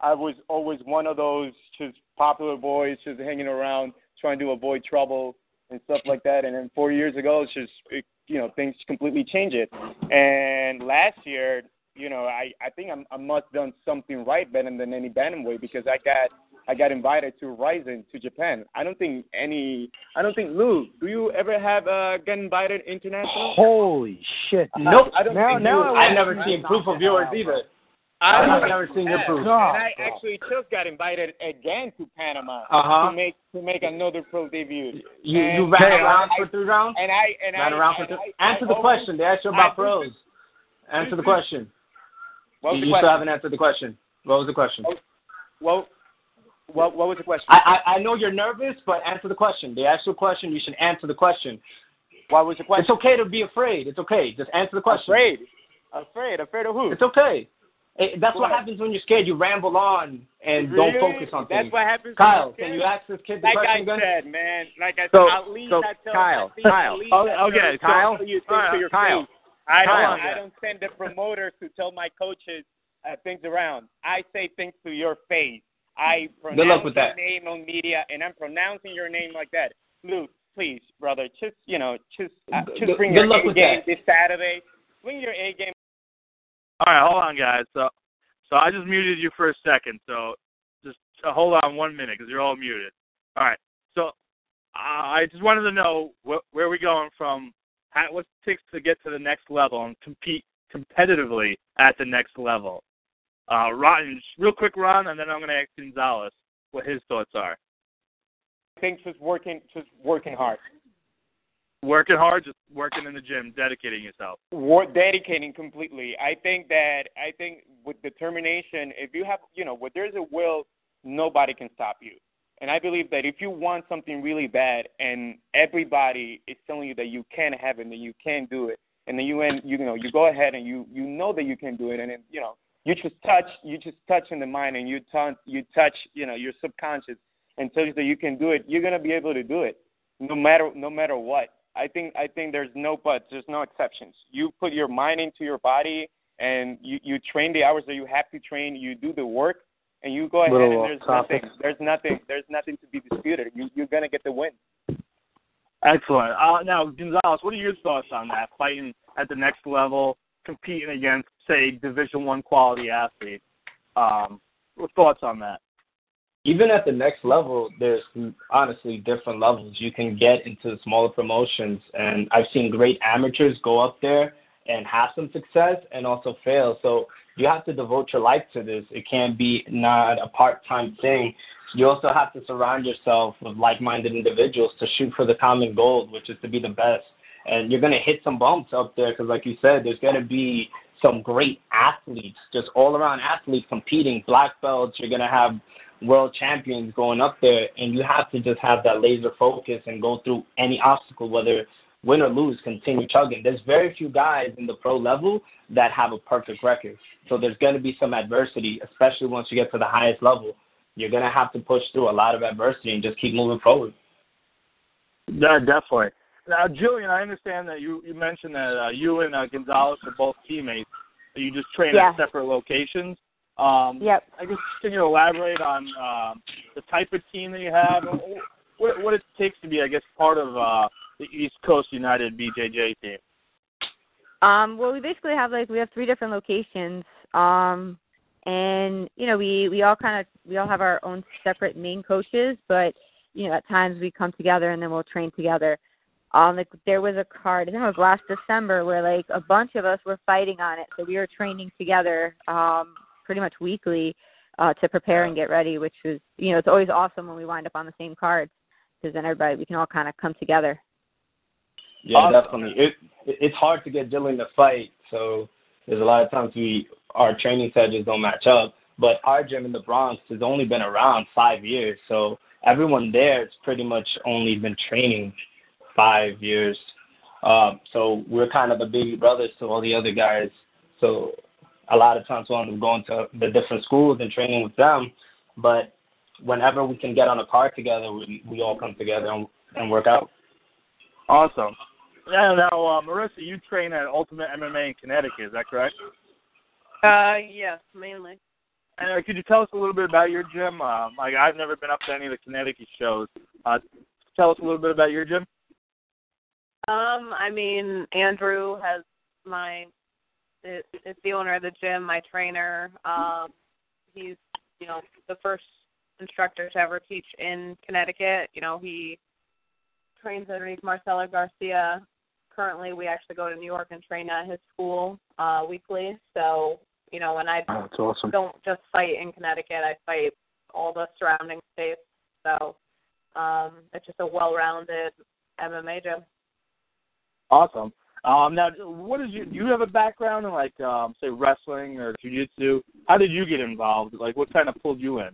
I was always one of those just popular boys just hanging around trying to avoid trouble and stuff like that. And then four years ago, it's just it, you know things completely changed it. And last year, you know, I I think I'm, I must have done something right better than any bantamweight because I got I got invited to Rizin to Japan. I don't think any I don't think Lou. Do you ever have uh get invited international? Holy shit! Nope. I don't now, think now you- I I never seen proof of yours either. I I've never seen your proof. And I actually just got invited again to Panama Uh-huh. to make to make another pro debut. You you And- ran and around I- for three rounds. And I and Ran I around for and three. I- Answer I the always- question. They asked you about I- pros. Answer the question. What was you the question? still haven't answered the question. What was the question? Well, What what was the question? I, I I know you're nervous, but answer the question. The actual question, you should answer the question. what was the question? It's okay to be afraid. It's okay. Just answer the question. Afraid. Afraid. Afraid of who? It's okay. Eh, that's what What? happens when you're scared. You ramble on and don't focus on That's things. what happens. Kyle, when can you're ask this kid the Like I question again? said, man. Like I said, So- at least so, I tell Kyle, Kyle. at least Okay, I okay, tell Kyle, Kyle, Kyle, face. I don't. I don't send the promoters to tell my coaches uh, things around. I say things to your face. I pronounce Good luck with your that. name on media, and I'm pronouncing your name like that. Luke, please, brother, just you know, just uh, just Good- bring good your A game that. this Saturday. Bring your A game. All right, hold on, guys. So, so I just muted you for a second. So, just uh, hold on one minute because you're all muted. All right. So, uh, I just wanted to know wh- where we're going from. How, what it takes to get to the next level and compete competitively at the next level. Uh, Ron, real quick, Ron, and then I'm going to ask Gonzalez what his thoughts are. I think just working, just working hard. Working hard, just working in the gym, dedicating yourself. Work dedicating completely. I think that I think with determination, if you have, you know, where there's a will, nobody can stop you. And I believe that if you want something really bad, and everybody is telling you that you can have it and that you can do it, and then you end, you know, you go ahead and you you know that you can do it, and then, you know, you just touch, you just touch in the mind, and you touch, you touch, you know, your subconscious, and tells you that you can do it. You're gonna be able to do it, no matter no matter what. I think I think there's no buts, there's no exceptions. You put your mind into your body and you you train the hours that you have to train. You do the work and you go ahead Little and there's off-topic. nothing there's nothing there's nothing to be disputed. You you're gonna get the win. Excellent. Uh, now, Gonzalez, what are your thoughts on that? Fighting at the next level, competing against, say, Division One quality athletes. Um, what thoughts on that? even at the next level, there's honestly different levels. You can get into smaller promotions, and I've seen great amateurs go up there and have some success and also fail. So you have to devote your life to this. It can't be not a part-time thing. You also have to surround yourself with like-minded individuals to shoot for the common goal, which is to be the best. And you're going to hit some bumps up there because, like you said, there's going to be some great athletes, just all-around athletes competing, black belts. You're going to have world champions going up there, and you have to just have that laser focus and go through any obstacle, whether win or lose, continue chugging. There's very few guys in the pro level that have a perfect record. So there's going to be some adversity, especially once you get to the highest level. You're going to have to push through a lot of adversity and just keep moving forward. Yeah, definitely. Now, Julian, I understand that you you mentioned that uh, you and uh, Gonzalez are both teammates. That you just train Yeah. at separate locations. Um, Yep. I guess can you elaborate on um, the type of team that you have, and what, what it takes to be, I guess, part of uh, the East Coast United BJJ team? Um, well, we basically have like we have three different locations, um, and you know we we all kind of we all have our own separate main coaches, but you know at times we come together and then we'll train together. Um, like there was a card, I think it was last December, where like a bunch of us were fighting on it, so we were training together um, pretty much weekly uh, to prepare and get ready, which was you know it's always awesome when we wind up on the same cards because then everybody we can all kind of come together. Yeah, Awesome. definitely. It, it it's hard to get Dylan to fight, so there's a lot of times we our training schedules don't match up. But our gym in the Bronx has only been around five years, so everyone there has pretty much only been training five years. Um, so we're kind of the baby brothers to all the other guys. So a lot of times we'll end up going to the different schools and training with them. But whenever we can get on a car together, we we all come together and, and work out. Awesome. Yeah, now, uh, Marissa, you train at Ultimate MMA in Connecticut, is that correct? Uh, yes, mainly. And uh, could you tell us a little bit about your gym? Um, like, I've never been up to any of the Connecticut shows. Uh, tell us a little bit about your gym. Um, I mean, Andrew has my is, is the owner of the gym, my trainer. Um, he's you know the first instructor to ever teach in Connecticut. You know, he trains underneath Marcelo Garcia. Currently, we actually go to New York and train at his school uh, weekly. So, you know, when I Oh, awesome. don't just fight in Connecticut, I fight all the surrounding states. So, um, it's just a well-rounded MMA gym. Awesome. Um, now, what is your? Do you have a background in like, um, say, wrestling or jiu-jitsu? How did you get involved? Like, what kind of pulled you in?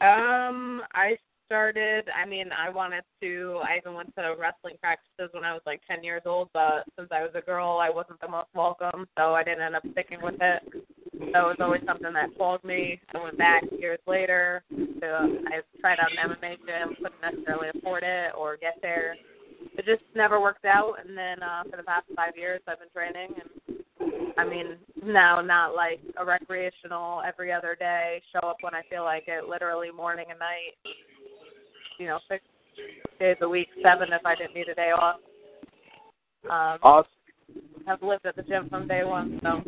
Um, I started. I mean, I wanted to. I even went to wrestling practices when I was like 10 years old, but since I was a girl, I wasn't the most welcome, so I didn't end up sticking with it. So it was always something that called me. I went back years later. To, I tried out an MMA gym, couldn't necessarily afford it or get there. It just never worked out. And then uh, for the past five years, I've been training, and I mean, now not like a recreational every other day. Show up when I feel like it, literally morning and night. You know, six days a week, seven if I didn't need a day off. Um, Awesome. I've lived at the gym from day one, so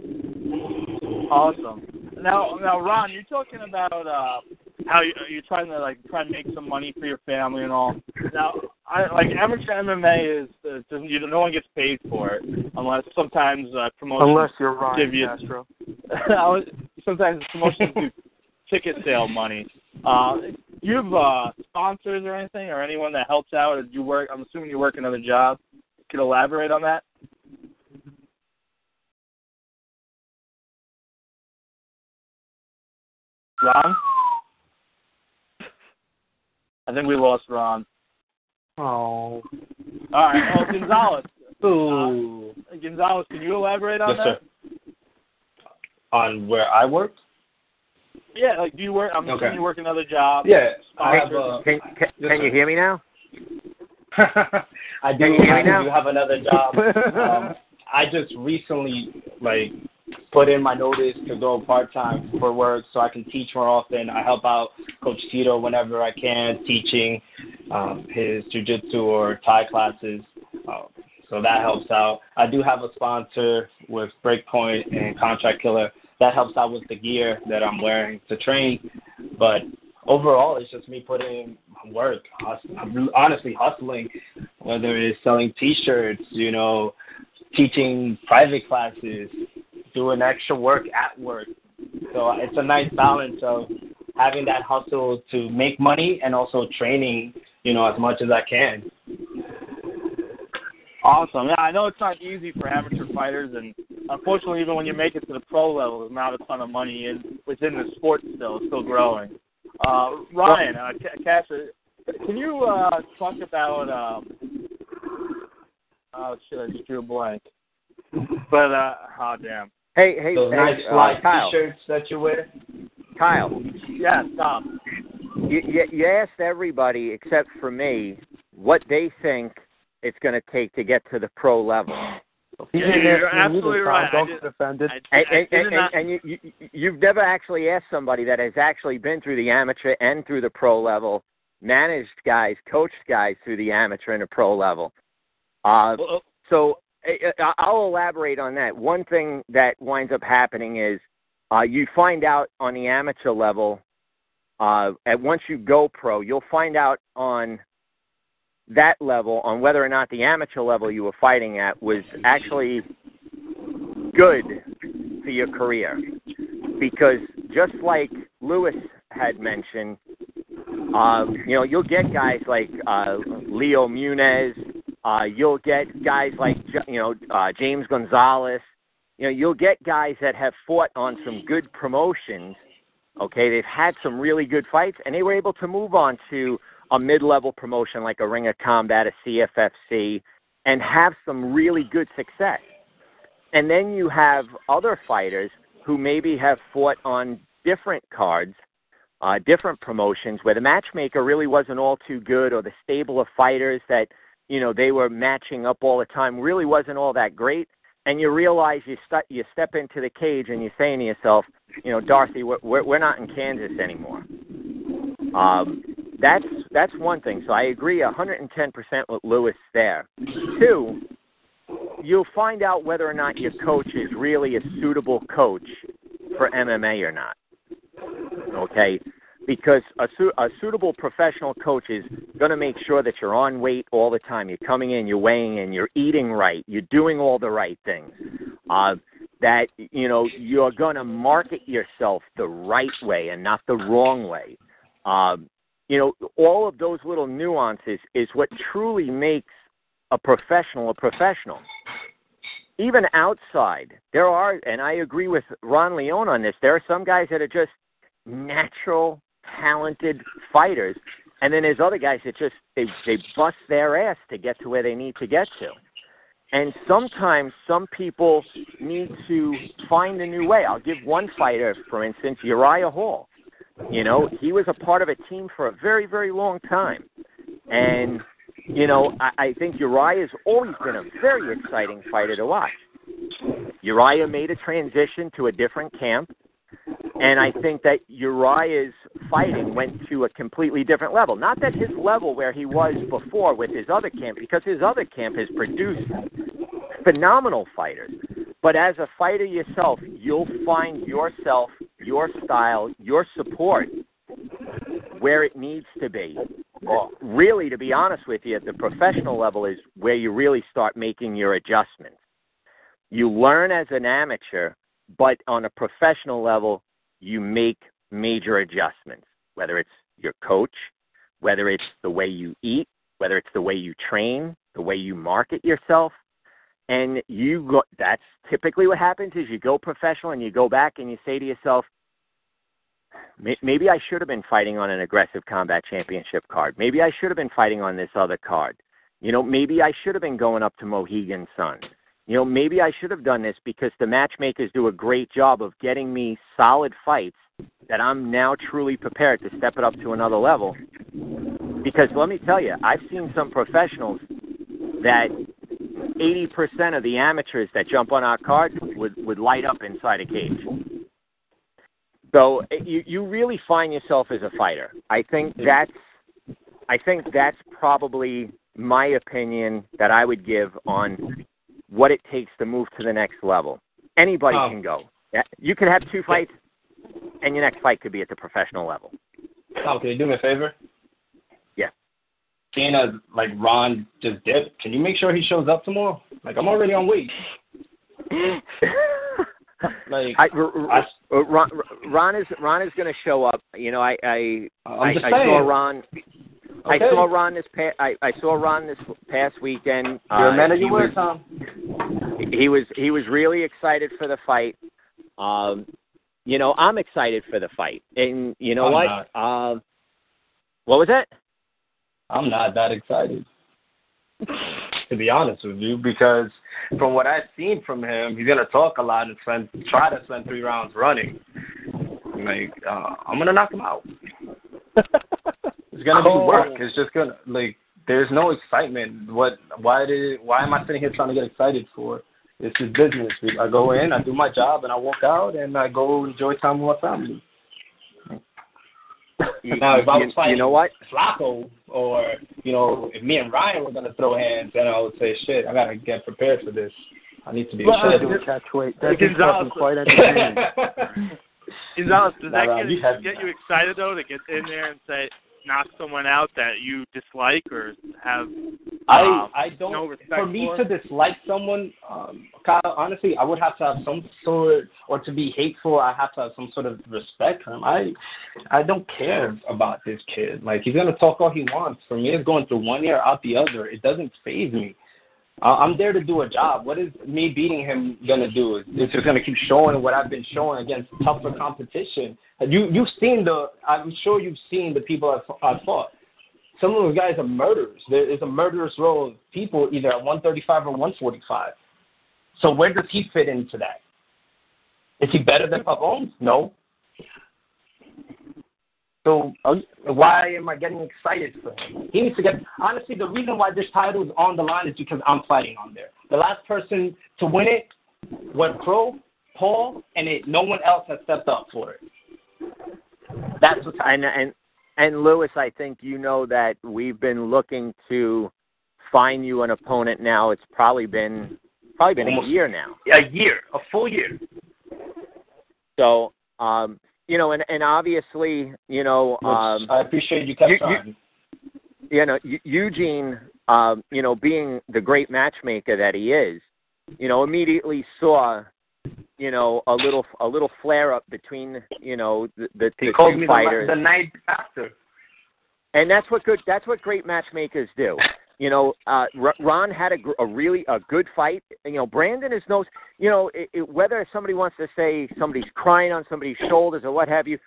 Awesome. Now, now, Ron, you're talking about uh, how you, you're trying to like try and make some money for your family and all. Now, I, like amateur MMA is, uh, doesn't you no one gets paid for it unless sometimes uh, promotions Unless you're Ryan give you Castro. I was- sometimes promotions do ticket sale money. Uh, you have uh, sponsors or anything, or anyone that helps out? Or do you work? I'm assuming you work another job. Could elaborate on that? Ron? I think we lost Ron. Oh. All right. Well, Gonzalez. Ooh. Uh, Gonzalez, can you elaborate on yes, that? sir. On where I work? Yeah, like do you work? I'm Okay. assuming you work another job. Yeah, I have Sponsors. a. Can, can, Yes, can you hear me now? I do. Can you hear me I now? do have another job. um, I just recently like put in my notice to go part time for work so I can teach more often. I help out Coach Tito whenever I can, teaching um, his jujitsu or Thai classes. Um, so that helps out. I do have a sponsor with Breakpoint and Contract Killer. That helps out with the gear that I'm wearing to train. But overall, it's just me putting in work. I'm honestly hustling, whether it's selling T-shirts, you know, teaching private classes, doing extra work at work. So it's a nice balance of having that hustle to make money and also training, you know, as much as I can. Awesome. Yeah, I know it's not easy for amateur fighters, and unfortunately, even when you make it to the pro level, there's not a ton of money in within the sport. Still, it's still growing. Uh, Ryan, uh, Ca- Cash, uh, can you uh, talk about? Um, oh shit, I just drew a blank. But uh, oh damn. Hey, hey, Those hey nice uh, Kyle. T-shirts that you wear. Kyle, Yeah, stop. you, you, you asked everybody except for me what they think it's going to take to get to the pro level. Yeah, didn't you're absolutely right. Don't get offended. I, And, I and, and, and you, you, you've never actually asked somebody that has actually been through the amateur and through the pro level, managed guys, coached guys through the amateur and the pro level. Uh, well, so I- I- I'll elaborate on that. One thing that winds up happening is uh, you find out on the amateur level, uh, and once you go pro, you'll find out on that level on whether or not the amateur level you were fighting at was actually good for your career. Because just like Lewis had mentioned, uh, you know, you'll get guys like uh, Leo Munez, uh, you'll get guys like you know uh, James Gonzalez. You know, you'll get guys that have fought on some good promotions. Okay, they've had some really good fights, and they were able to move on to a mid-level promotion like a Ring of Combat, a CFFC, and have some really good success. And then you have other fighters who maybe have fought on different cards, uh, different promotions, where the matchmaker really wasn't all too good, or the stable of fighters that you know they were matching up all the time really wasn't all that great. And you realize you st- you step into the cage and you're saying to yourself, you know, Darcy, we're we're, we're not in Kansas anymore. Um, that's that's one thing. So I agree 110% with Lewis there. Two, you'll find out whether or not your coach is really a suitable coach for MMA or not. Okay? Because a, su- a suitable professional coach is going to make sure that you're on weight all the time. You're coming in, you're weighing in, you're eating right, you're doing all the right things. Uh, that you know you're going to market yourself the right way and not the wrong way. Um, you know, all of those little nuances is what truly makes a professional a professional. Even outside, there are, and I agree with Ron Leone on this. There are some guys that are just natural talented fighters, and then there's other guys that just they they bust their ass to get to where they need to get to. And sometimes some people need to find a new way. I'll give one fighter, for instance, Uriah Hall. You know, he was a part of a team for a very, very long time. And, you know, I, I think Uriah's always been a very exciting fighter to watch. Uriah made a transition to a different camp. And I think that Uriah's fighting went to a completely different level. Not that his level where he was before with his other camp, because his other camp has produced phenomenal fighters. But as a fighter yourself, you'll find yourself, your style, your support where it needs to be. Oh. Really, to be honest with you, at the professional level is where you really start making your adjustments. You learn as an amateur, but on a professional level, you make major adjustments, whether it's your coach, whether it's the way you eat, whether it's the way you train, the way you market yourself. And you go, that's typically what happens is you go professional and you go back and you say to yourself, maybe I should have been fighting on an aggressive combat championship card. Maybe I should have been fighting on this other card. You know, maybe I should have been going up to Mohegan Sun. You know, maybe I should have done this because the matchmakers do a great job of getting me solid fights that I'm now truly prepared to step it up to another level. Because let me tell you, I've seen some professionals that 80% of the amateurs that jump on our card would, would light up inside a cage. So eh, you you really find yourself as a fighter. I think that's I think that's probably my opinion that I would give on what it takes to move to the next level. Anybody Oh. can go. You could have two fights, and your next fight could be at the professional level. Oh, can you do me a favor? Seeing as like Ron just dipped, can you make sure he shows up tomorrow? Like I'm already on wait. Like I, R- R- I- R- Ron, Ron is Ron is going to show up. You know, I I I, I saw Ron. I saw Ron this pa- I, I saw Ron this past weekend. You're a man of he your was, word, Tom. He was he was really excited for the fight. Um, you know, I'm excited for the fight, and you know I'm what? Um, what was that? I'm not that excited. to be honest with you, because from what I've seen from him, he's gonna talk a lot and spend try to spend three rounds running. Like uh, I'm gonna knock him out. it's gonna be Oh. work. It's just gonna like there's no excitement. What? Why did? Why am I sitting here trying to get excited for? It's just business. I go in, I do my job, and I walk out, and I go enjoy time with my family. You, Now, if I was you- fighting you know what? Flacco, or you know, if me and Ryan were gonna throw hands, then I would say, "Shit, I gotta get prepared for this. I need to be Well, ready." Uh, do a catch weight. That's Gonzalez- fucking quite entertaining. Gonzalez, does that Nah, nah, get, get you excited though to get in there and say knock someone out that you dislike or have I um, I don't. no respect for me for? to dislike someone, um, Kyle, honestly, I would have to have some sort, or to be hateful, I have to have some sort of respect for him. I I don't care about this kid. Like he's gonna talk all he wants. For me, it's going through one ear out the other. It doesn't phase me. I'm there to do a job. What is me beating him gonna do? It's just gonna keep showing what I've been showing against tougher competition. You you've seen the. I'm sure you've seen the people I've, I've fought some of those guys are murderers. There is a murderous row of people either at 135 or 145. So where does he fit into that? Is he better than Pabon? No. So uh, why am I getting excited for him? He needs to get. Honestly, the reason why this title is on the line is because I'm fighting on there. The last person to win it was pro, Paul, and it, no one else has stepped up for it. That's what's And and and Lewis, I think you know that we've been looking to find you an opponent now. It's probably been probably been Almost- a year now. a year, a full year. So, um, you know, and and obviously, you know, um, I appreciate you kept you- you- you know, Eugene, um, you know, being the great matchmaker that he is, you know, immediately saw, you know, a little a little flare up between, you know, the the, He the two me fighters. the, the night after. and that's what good that's what great matchmakers do you know uh ron had a, a really a good fight you know brandon is no you know it, it, whether somebody wants to say somebody's crying on somebody's shoulders or what have you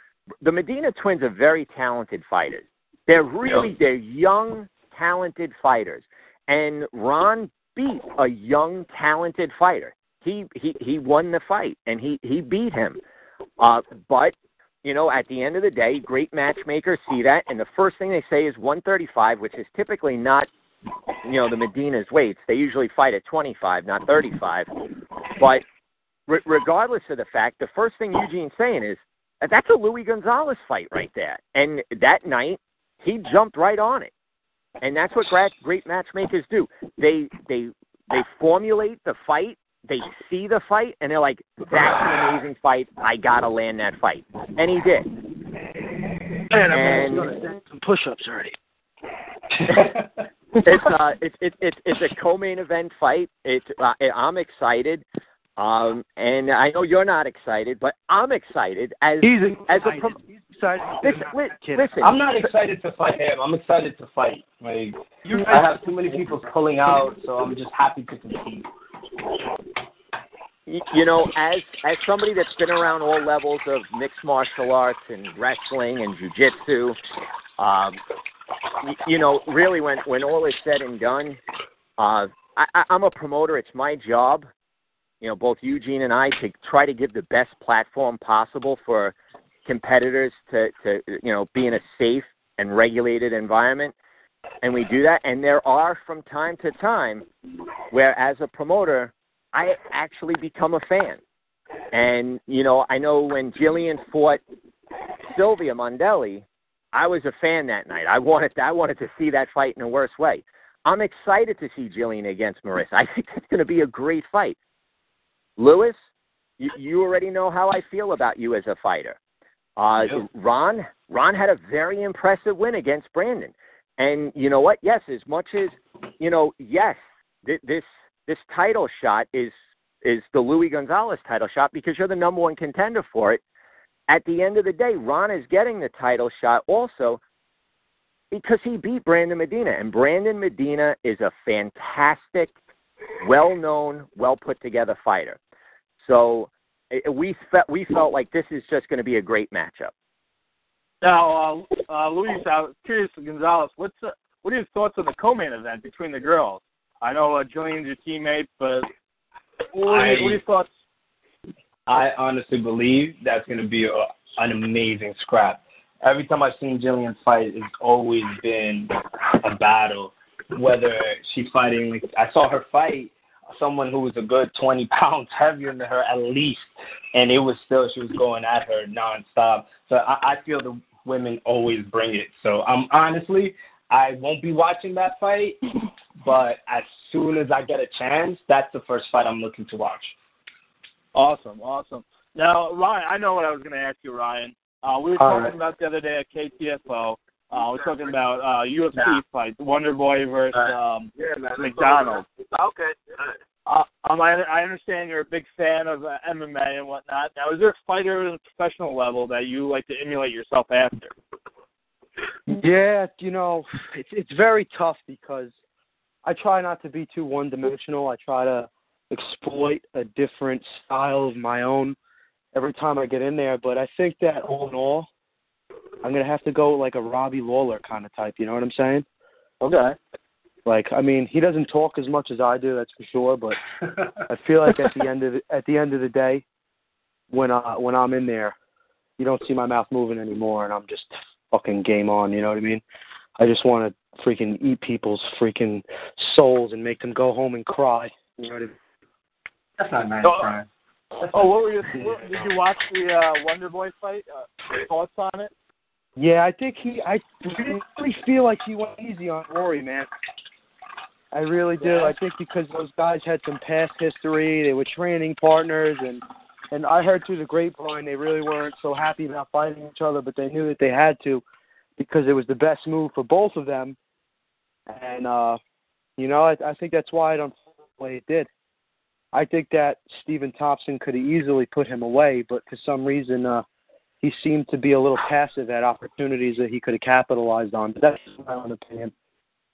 the Medina twins are very talented fighters. They're really they're young, talented fighters. And Ron beat a young, talented fighter. He he he won the fight and he he beat him. Uh, but you know, at the end of the day, great matchmakers see that, and the first thing they say is 135, which is typically not, you know, the Medina's weights. They usually fight at 25, not 35. But re- regardless of the fact, the first thing Eugene's saying is that's a Louis Gonzalez fight right there. And that night, he jumped right on it, and that's what great, great matchmakers do. They they they formulate the fight they see the fight and they're like, "That's an amazing fight. I gotta land that fight," and he did. Man, I'm And- gonna send some push-ups already. it's uh, it's it's it's it's a co-main event fight. It's uh, I'm excited, um, and I know you're not excited, but I'm excited as He's as a excited. prom- He's excited. listen, li- Kid. listen. I'm not excited to fight him. I'm excited to fight. Like You I have too many people pulling out, so I'm just happy to compete. you know, as as somebody that's been around all levels of mixed martial arts and wrestling and jujitsu, um, y- you know, really when when all is said and done, uh, I, I'm a promoter. It's my job, you know, both Eugene and I to try to give the best platform possible for competitors to to you know be in a safe and regulated environment. And we do that, and there are from time to time where, as a promoter, I actually become a fan. And you know, I know when Jillian fought Sylvia Mondelli, I was a fan that night. I wanted I wanted to see that fight in a worse way. I'm excited to see Jillian against Marissa. I think that's going to be a great fight. Lewis, you, you already know how I feel about you as a fighter. Uh, Yep. Ron, Ron had a very impressive win against Brandon. And you know what? Yes, as much as you know, yes, th- this this title shot is is the Louis Gonzalez title shot because you're the number one contender for it. At the end of the day, Ron is getting the title shot also because he beat Brandon Medina, and Brandon Medina is a fantastic, well-known, well-put-together fighter. So eh, we felt we felt like this is just going to be a great matchup. Now, uh, uh, Luis, I was curious, Gonzalez, what's uh, what are your thoughts on the co-main event between the girls? I know uh, Jillian's your teammate, but what are, your, what are your thoughts? I honestly believe that's going to be a, an amazing scrap. Every time I've seen Jillian fight, it's always been a battle. Whether she's fighting, like I saw her fight someone who was a good 20 pounds heavier than her at least, and it was still she was going at her nonstop. So I, I feel the women always bring it. So I'm honestly, I won't be watching that fight, but as soon as I get a chance, that's the first fight I'm looking to watch. Awesome, awesome. Now, Ryan, I know what I was going to ask you, Ryan. Uh, we were All talking right. about the other day at KTFO. Uh, we're talking about uh, UFC fights, Wonder Boy versus um, MacDonald. Okay. Uh, um, I, I understand you're a big fan of uh, MMA and whatnot. Now, is there a fighter at a professional level that you like to emulate yourself after? Yeah, you know, it's it's very tough because I try not to be too one dimensional. I try to exploit a different style of my own every time I get in there. But I think that all in all, I'm gonna have to go like a Robbie Lawler kind of type. You know what I'm saying? Okay. Like, I mean, he doesn't talk as much as I do, that's for sure. But I feel like at the end of the, at the end of the day, when uh when I'm in there, you don't see my mouth moving anymore, and I'm just fucking game on. You know what I mean? I just want to freaking eat people's freaking souls and make them go home and cry. You know what I mean? That's not nice, Oh, Brian. Oh, what were your? What, did you watch the uh, Wonder Boy fight? Uh, thoughts on it? Yeah, I think he. I really feel like he went easy on Rory, man. I really do. I think because those guys had some past history, they were training partners, and and I heard through the grapevine they really weren't so happy about fighting each other, but they knew that they had to because it was the best move for both of them. And uh, you know, I, I think that's why it unfolded the way it did. I think that Stephen Thompson could have easily put him away, but for some reason, uh, he seemed to be a little passive at opportunities that he could have capitalized on. But that's just my own opinion.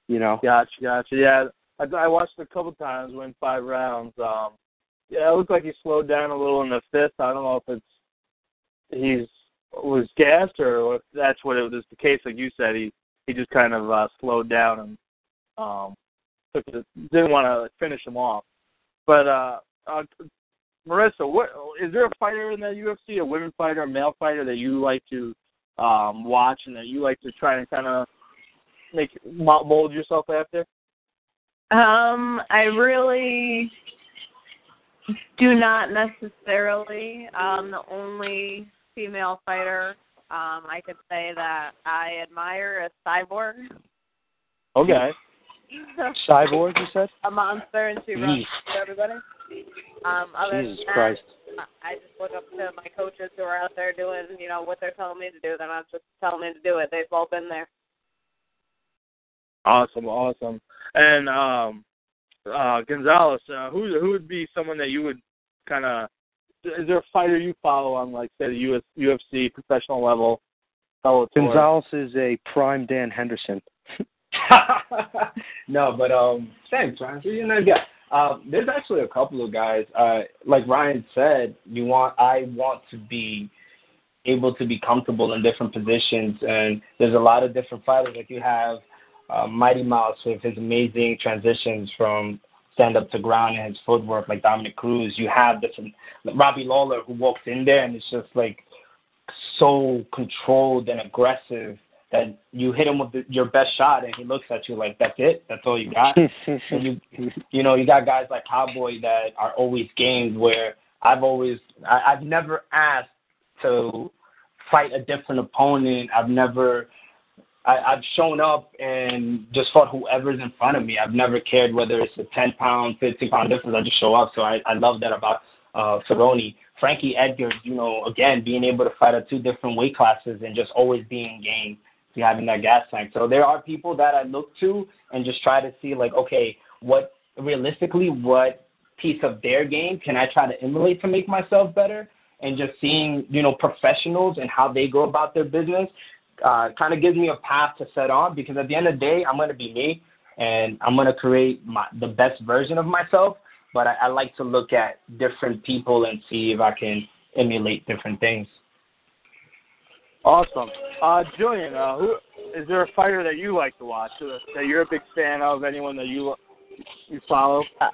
You know. Gotcha, gotcha. Yeah, I, I watched a couple times. Went five rounds. Um, yeah, it looked like he slowed down a little in the fifth. I don't know if it's he's was gassed, or if that's what it was the case, like you said, he he just kind of uh, slowed down and um, took it, didn't want to finish him off. But uh, uh, Marissa, what is there a fighter in the UFC, a women fighter, a male fighter that you like to um, watch and that you like to try and kind of make mold yourself after? Um, I really do not necessarily. Um, the only female fighter um, I could say that I admire is Cyborg. Okay. Cyborg, you said? A monster, and she runs through everybody. Um, other Jesus than that, Christ. I just look up to my coaches who are out there doing, you know, what they're telling me to do. They're not just telling me to do it. They've all been there. Awesome, awesome. And um, uh, Gonzalez, uh, who who would be someone that you would kind of? Is there a fighter you follow on, like, say, the US, UFC professional level? Bellator? Gonzalez is a prime Dan Henderson. no, but um, thanks, Ryan. You're a nice guy. There's actually a couple of guys. Uh, like Ryan said, you want I want to be able to be comfortable in different positions, and there's a lot of different fighters. Like you have uh, Mighty Mouse with his amazing transitions from stand up to ground and his footwork, like Dominick Cruz. You have different like Robbie Lawler who walks in there and it's just like so controlled and aggressive that you hit him with the, your best shot and he looks at you like that's it, that's all you got. and you you know you got guys like Cowboy that are always games where I've always I, I've never asked to fight a different opponent. I've never I, I've shown up and just fought whoever's in front of me. I've never cared whether it's a ten pound, fifteen pound difference. I just show up. So I, I love that about uh Cerrone. Frankie Edgar, you know, again being able to fight at two different weight classes and just always being game having that gas tank. So there are people that I look to and just try to see like, okay, what realistically what piece of their game can I try to emulate to make myself better? And just seeing, you know, professionals and how they go about their business uh, kind of gives me a path to set on because at the end of the day, I'm going to be me and I'm going to create my, the best version of myself. But I, I like to look at different people and see if I can emulate different things. Awesome. Uh, Julian, uh, who is there a fighter that you like to watch uh, that you're a big fan of? Anyone that you you follow? Uh,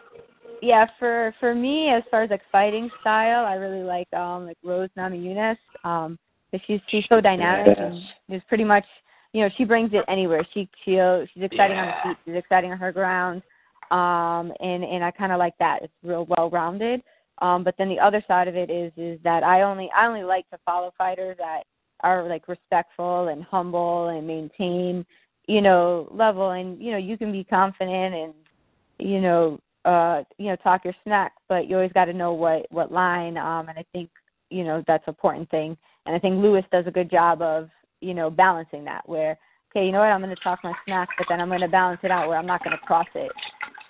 yeah, for for me, as far as like fighting style, I really like um like Rose Namajunas. Um, cause she's she's so dynamic Yes. and there's pretty much you know she brings it anywhere. She she she's exciting on the feet, she's exciting on her ground. Um, and and I kind of like that. It's real well rounded. Um, but then the other side of it is is that I only I only like to follow fighters that are like respectful and humble and maintain you know level and you know you can be confident and you know uh you know talk your smack but you always got to know what what line um and i think you know that's an important thing and i think lewis does a good job of you know balancing that where okay you know what i'm going to talk my smack but then i'm going to balance it out where i'm not going to cross it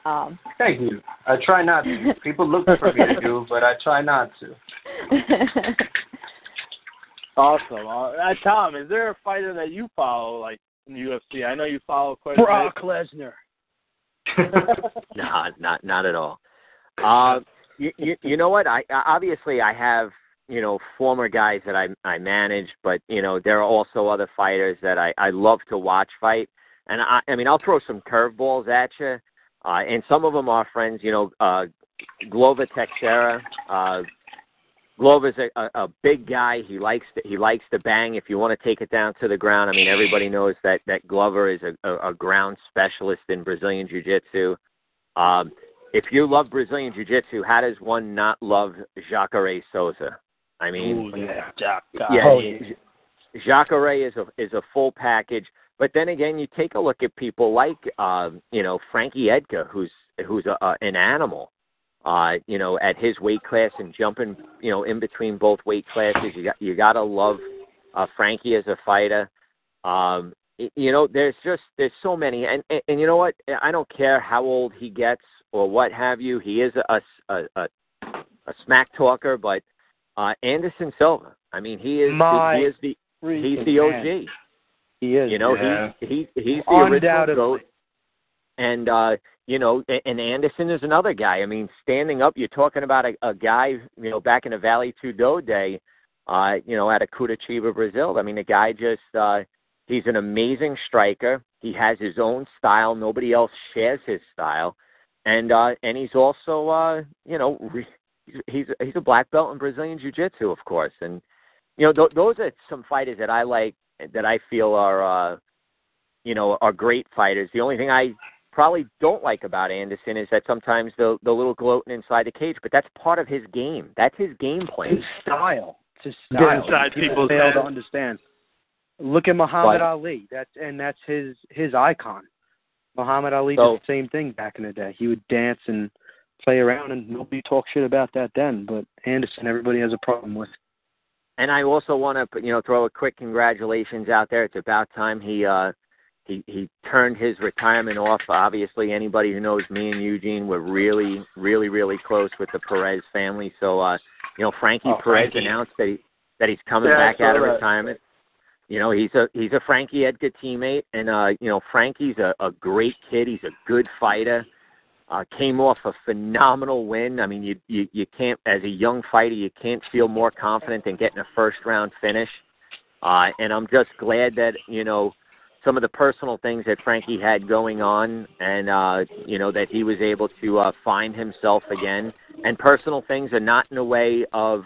um Thank you. I try not to. People look for me to do, but I try not to. Awesome. Uh, uh, Tom, is there a fighter that you follow like in the UFC? I know you follow quite a Brock Lesnar. no, not not at all. Uh, you, you, you know what? I I- obviously I have you know former guys that I I managed, but you know there are also other fighters that I I love to watch fight. And I I mean I'll throw some curveballs at you, uh, and some of them are friends. You know, uh, Glover Teixeira. Uh, Glover's a, a, a big guy. He likes to, he likes to bang. If you want to take it down to the ground, I mean everybody knows that that Glover is a, a, a ground specialist in Brazilian Jiu-Jitsu. Um, if you love Brazilian Jiu-Jitsu, how does one not love Jacare Souza? I mean, Ooh, yeah. Jack. yeah, Oh, J- Jacare is a is a full package. But then again, you take a look at people like um, you know Frankie Edgar, who's who's a, a, an animal. Uh, you know, at his weight class and jumping, you know, in between both weight classes, you got you gotta love uh, Frankie as a fighter. Um, you know, there's just there's so many, and, and and you know what? I don't care how old he gets or what have you. He is a a a, a smack talker, but uh, Anderson Silva. I mean, he is My he is the he's the OG. man. He is. You know, Yeah. he he he's the original goat. And uh, you know, a- and Anderson is another guy. I mean, standing up, you're talking about a, a guy, you know, back in the Vale Tudo day, uh, you know, out of Curitiba, Brazil. I mean, the guy just uh, he's an amazing striker. He has his own style. Nobody else shares his style, and uh, and he's also uh, you know re- he's he's a black belt in Brazilian Jiu Jitsu, of course, and you know th- those are some fighters that I like that I feel are uh, you know are great fighters. The only thing I probably don't like about Anderson is that sometimes the the little gloating inside the cage, but that's part of his game. That's his game plan. His style. It's his style. inside People people's fail to understand. Look at Muhammad But- Ali. That's and that's his his icon. Muhammad Ali So- did the same thing back in the day. He would dance and play around, and nobody talked shit about that then. But Anderson, everybody has a problem with. And I also want to, you know, throw a quick congratulations out there. It's about time he uh he he turned his retirement off. Obviously, anybody who knows me and Eugene, we're really, really, really close with the Perez family. So, uh, you know, Frankie Oh, Perez Frankie. announced that he that he's coming Yeah, back out of that. retirement. You know, he's a he's a Frankie Edgar teammate, and uh, you know, Frankie's a, a great kid. He's a good fighter. Uh, came off a phenomenal win. I mean, you, you you can't as a young fighter, you can't feel more confident than getting a first round finish. Uh, and I'm just glad that you know some of the personal things that Frankie had going on, and uh, you know that he was able to uh, find himself again. And personal things are not in a way of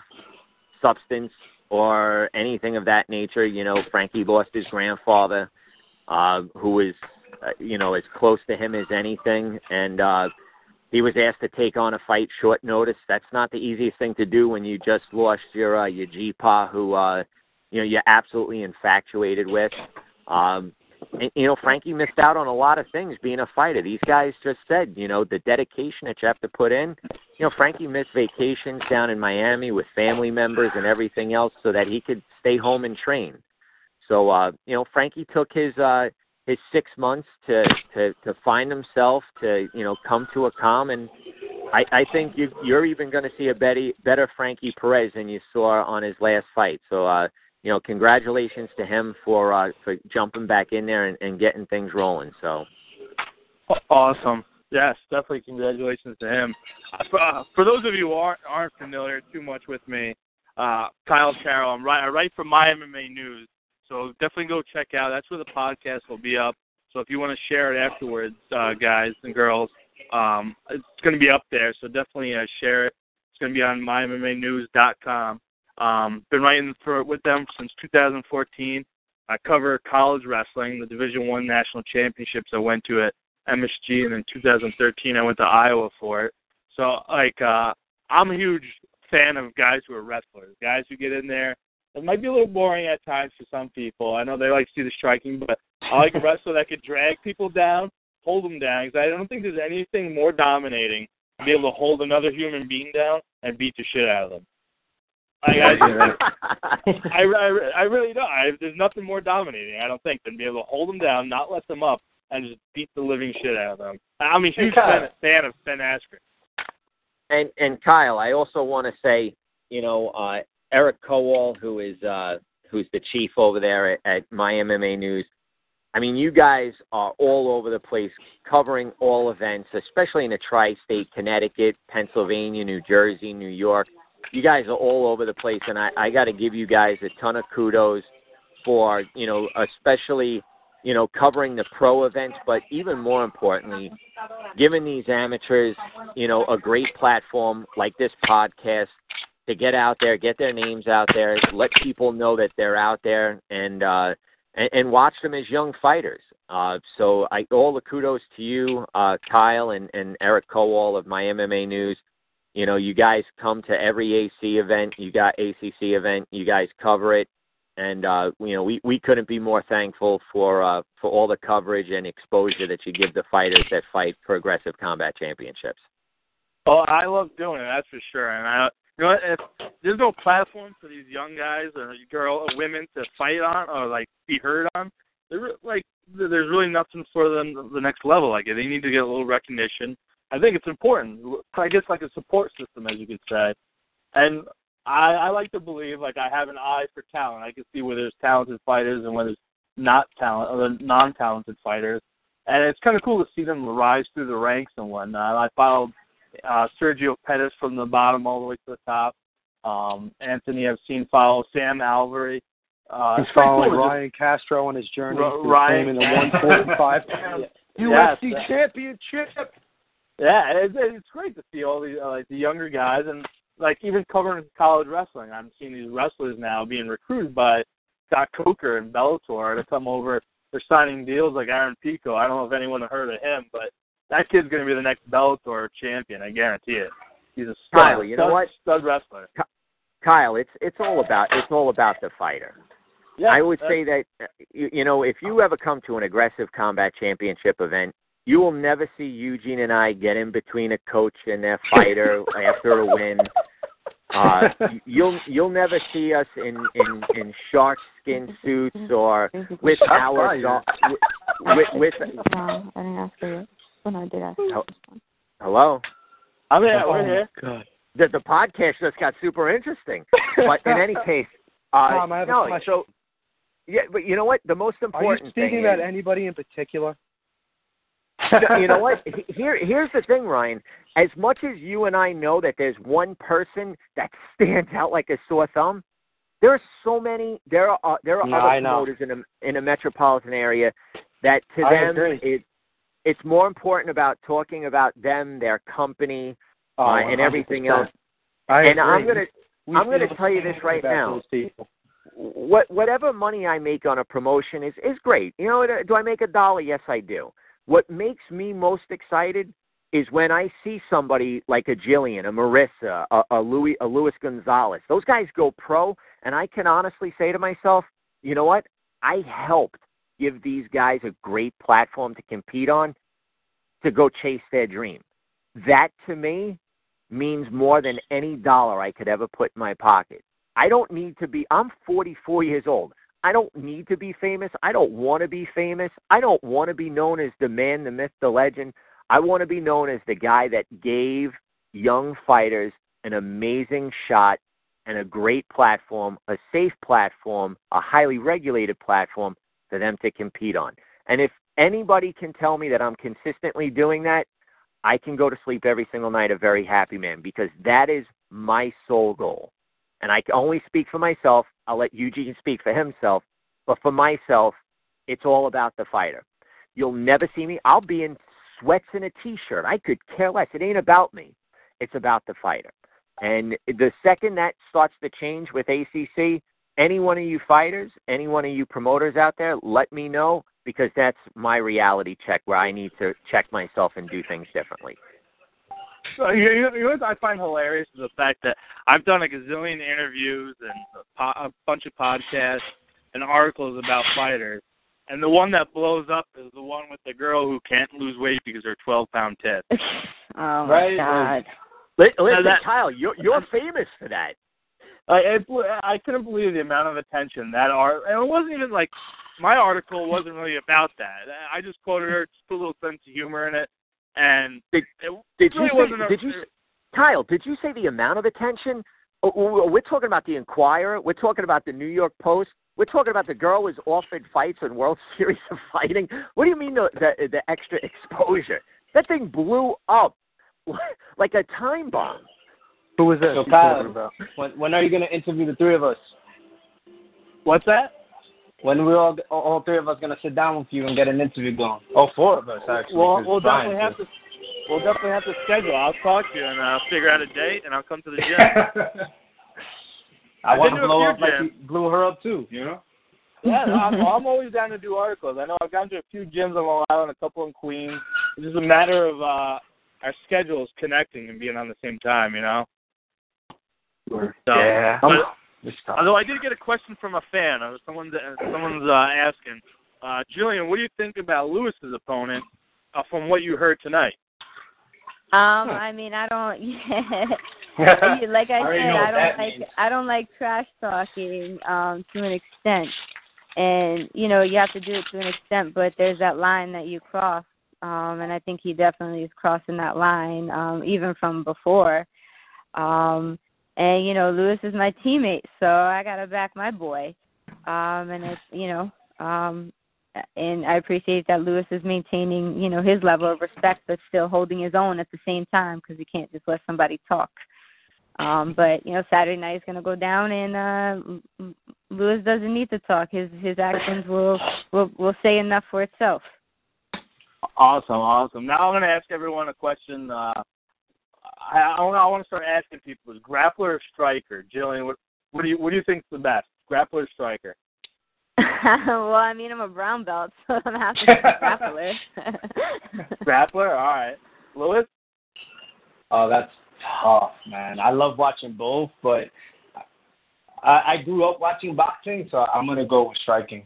substance or anything of that nature. You know, Frankie lost his grandfather, uh, who was, uh, you know, as close to him as anything, and uh, he was asked to take on a fight short notice. That's not the easiest thing to do when you just lost your uh, your GPA, who uh, you know you're absolutely infatuated with. Um, you know, Frankie missed out on a lot of things being a fighter. These guys just said, you know, the dedication that you have to put in. You know, Frankie missed vacations down in Miami with family members and everything else so that he could stay home and train. So, uh, you know, Frankie took his uh his six months to to to find himself, to you know, come to a calm, and I I think you you're even going to see a better better Frankie Perez than you saw on his last fight. So, uh, you know, congratulations to him for uh for jumping back in there and, and getting things rolling. So, Awesome. Yes, definitely congratulations to him. Uh, For, uh, those of you who aren't, aren't familiar too much with me, uh, Kyle Carroll, I'm right, I write for My MMA News, so definitely go check out. That's where the podcast will be up. So if you want to share it afterwards, uh, guys and girls, um, it's going to be up there. So definitely uh, share it. It's going to be on MyMMANews.com. Um, been writing for with them since 2014. I cover college wrestling, the Division One national championships. I went to at MSG, and in 2013 I went to Iowa for it. So like, uh, I'm a huge fan of guys who are wrestlers, guys who get in there. It might be a little boring at times for some people. I know they like to see the striking, but I like a wrestler that could drag people down, hold them down. Because I don't think there's anything more dominating to be able to hold another human being down and beat the shit out of them. Like, I, I, I, I really don't. I, there's nothing more dominating, I don't think, than be able to hold them down, not let them up, and just beat the living shit out of them. I'm a huge fan, fan of Ben Askren. and and Kyle, I also want to say, you know, uh, Eric Kowal, who is uh, who's the chief over there at, at My MMA News. I mean, you guys are all over the place covering all events, especially in the tri-state, Connecticut, Pennsylvania, New Jersey, New York. You guys are all over the place, and I, I got to give you guys a ton of kudos for, you know, especially, you know, covering the pro events, but even more importantly, giving these amateurs, you know, a great platform like this podcast to get out there, get their names out there, let people know that they're out there, and uh, and, and watch them as young fighters. Uh, so I all the kudos to you, uh, Kyle and, and Eric Kowal of my MMA News. You know, you guys come to every AC event, you got ACC event, you guys cover it, and uh, you know we, we couldn't be more thankful for uh, for all the coverage and exposure that you give the fighters that fight progressive combat championships. Oh, I love doing it. That's for sure. And I, you know, if there's no platform for these young guys or girl or women to fight on or like be heard on, they're like there's really nothing for them the next level. Like they need to get a little recognition. I think it's important. I guess like a support system, as you could say. And I, I like to believe like I have an eye for talent. I can see where there's talented fighters and where there's not talent or the non-talented fighters. And it's kind of cool to see them rise through the ranks and whatnot. I followed uh, Sergio Pettis from the bottom all the way to the top. Um, Anthony, I've seen follow Sam Alvey. Uh, He's following cool. Ryan Castro on his journey to Ryan- in the 145 pound UFC championship. Yeah, it's, it's great to see all these uh, like the younger guys and like even covering college wrestling. I'm seeing these wrestlers now being recruited by Scott Coker and Bellator to come over. They're signing deals like Aaron Pico. I don't know if anyone heard of him, but that kid's going to be the next Bellator champion. I guarantee it. He's a stud, Kyle, you know stud, what? stud wrestler. Kyle, it's it's all about it's all about the fighter. Yeah, I would say that uh, you, you know if you ever come to an aggressive combat championship event, you will never see Eugene and I get in between a coach and their fighter after a win. Uh, you'll you'll never see us in in in shark skin suits or with Shut our up. go- with, with No, I didn't ask for it. Well, no, I did ask. Oh. hello. I mean, Oh, we're here. God. The the podcast just got super interesting. But in any case, uh, Tom, I have a question. So yeah, but you know what? The most important. Are you speaking thing about is, anybody in particular? You know what? Here, here's the thing, Ryan. As much as you and I know that there's one person that stands out like a sore thumb, there are so many. There are uh, there are other promoters in a in a metropolitan area that to I them agree. it it's more important about talking about them, their company, Oh, uh, and everything else. I and I'm gonna We I'm gonna tell you this right now. what whatever money I make on a promotion is is great. You know, do I make a dollar? Yes, I do. What makes me most excited is when I see somebody like a Jillian, a Marissa, a, a Louis, a Luis Gonzalez. Those guys go pro, and I can honestly say to myself, you know what? I helped give these guys a great platform to compete on, to go chase their dream. That to me means more than any dollar I could ever put in my pocket. I don't need to be, I'm 44 years old. I don't need to be famous. I don't want to be famous. I don't want to be known as the man, the myth, the legend. I want to be known as the guy that gave young fighters an amazing shot and a great platform, a safe platform, a highly regulated platform for them to compete on. And if anybody can tell me that I'm consistently doing that, I can go to sleep every single night a very happy man because that is my sole goal. And I can only speak for myself. I'll let Eugene speak for himself. But for myself, it's all about the fighter. You'll never see me. I'll be in sweats and a t-shirt. I could care less. It ain't about me. It's about the fighter. And the second that starts to change with ACC, any one of you fighters, any one of you promoters out there, let me know because that's my reality check where I need to check myself and do things differently. So, you, you know, what I find hilarious is the fact that I've done a gazillion interviews and a, po- a bunch of podcasts and articles about fighters, and the one that blows up is the one with the girl who can't lose weight because her 12 pound tits. oh my Right? God. Li- Listen, that- Kyle, you're you're famous for that. I it, I couldn't believe the amount of attention that art, and it wasn't even like my article wasn't really about that. I just quoted her, just put a little sense of humor in it, and Did- it Did really you wasn't say, a, did you s- Kyle? Did you say the amount of attention? Oh, oh, oh We're talking about the Inquirer. We're talking about the New York Post. We're talking about the girl was offered fights in World Series of Fighting. What do you mean the the, the extra exposure? That thing blew up like a time bomb. Who was this? So you Kyle, talking about? when when are you gonna interview the three of us? What's that? When we all all all three of us gonna sit down with you and get an interview going? All four of us actually. We'll, 'cause we'll Brian definitely have to. We'll definitely have to schedule. I'll talk to you and uh, figure out a date, and I'll come to the gym. I I've want to to blow up like you blew her up too. You know. yeah, I'm, I'm always down to do articles. I know I've gone to a few gyms on Long Island, a couple in Queens. It's just a matter of uh, our schedules connecting and being on the same time. You know. So, yeah. but- This time. Although I did get a question from a fan. Someone's uh, someone's uh, asking, uh, Julian, what do you think about Lewis's opponent uh, from what you heard tonight? Um, I mean, I don't. Yeah, like I already said, I don't like means. I don't like trash talking um to an extent, and you know you have to do it to an extent, but there's that line that you cross, um, and I think he definitely is crossing that line, um, even from before. Um, and you know, Lewis is my teammate, so I gotta back my boy, um, and it's you know, um, and I appreciate that Lewis is maintaining, you know, his level of respect, but still holding his own at the same time because you can't just let somebody talk. Um, but you know, Saturday night is going to go down, and uh, Lewis doesn't need to talk. His his actions will will will say enough for itself. Awesome, awesome. Now I'm going to ask everyone a question. Uh, I, I want to start asking people: Is grappler or striker? Jillian, what, what do you what do you think's the best, grappler or striker? well, I mean, I'm a brown belt, so I'm happy to be grappler. grappler, all right. Lewis? Oh, that's tough, man. I love watching both, but I, I grew up watching boxing, so I'm gonna go with striking.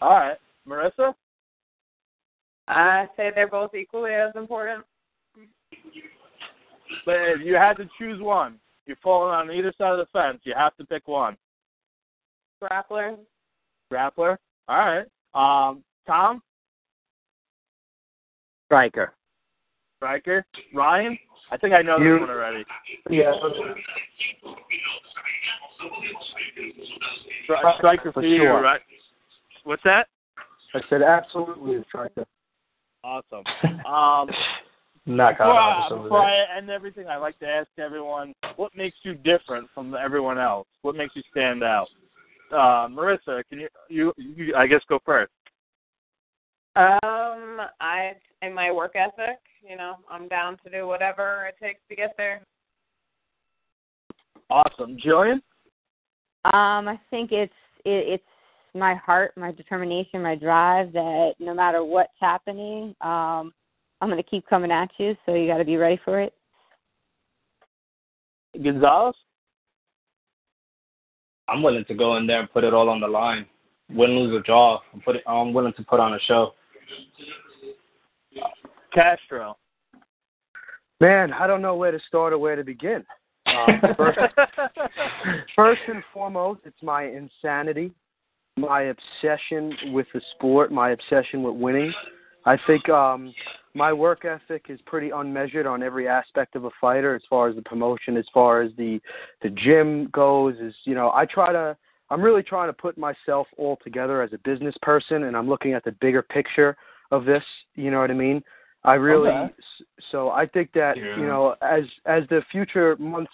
All right, Marissa. I say they're both equally as important. But if you had to choose one, you're falling on either side of the fence. You have to pick one. Grappler. Grappler. All right. Um, Tom. Striker. Striker. Ryan. I think I know You- this one already. Yeah. Striker for, For you, sure. right? What's that? I said absolutely a striker. Awesome. Um, Knock before, out I, episode before I end everything, I like to ask everyone what makes you different from everyone else. What makes you stand out? Uh, Marissa, can you, you you I guess go first. Um, I in my work ethic, you know, I'm down to do whatever it takes to get there. Awesome, Jillian. Um, I think it's it, it's my heart, my determination, my drive that no matter what's happening, um, I'm going to keep coming at you. So you got to be ready for it. Gonzalez. I'm willing to go in there and put it all on the line, win, lose, or draw. I'm put it, I'm willing to put on a show. Castro. Man, I don't know where to start or where to begin. Um, first, first and foremost, it's my insanity, my obsession with the sport, my obsession with winning. I think um, my work ethic is pretty unmeasured on every aspect of a fighter, as far as the promotion, as far as the the gym goes. Is you know, I try to. I'm really trying to put myself all together as a business person, and I'm looking at the bigger picture of this. You know what I mean? I really Okay. so I think that Yeah. you know as as the future months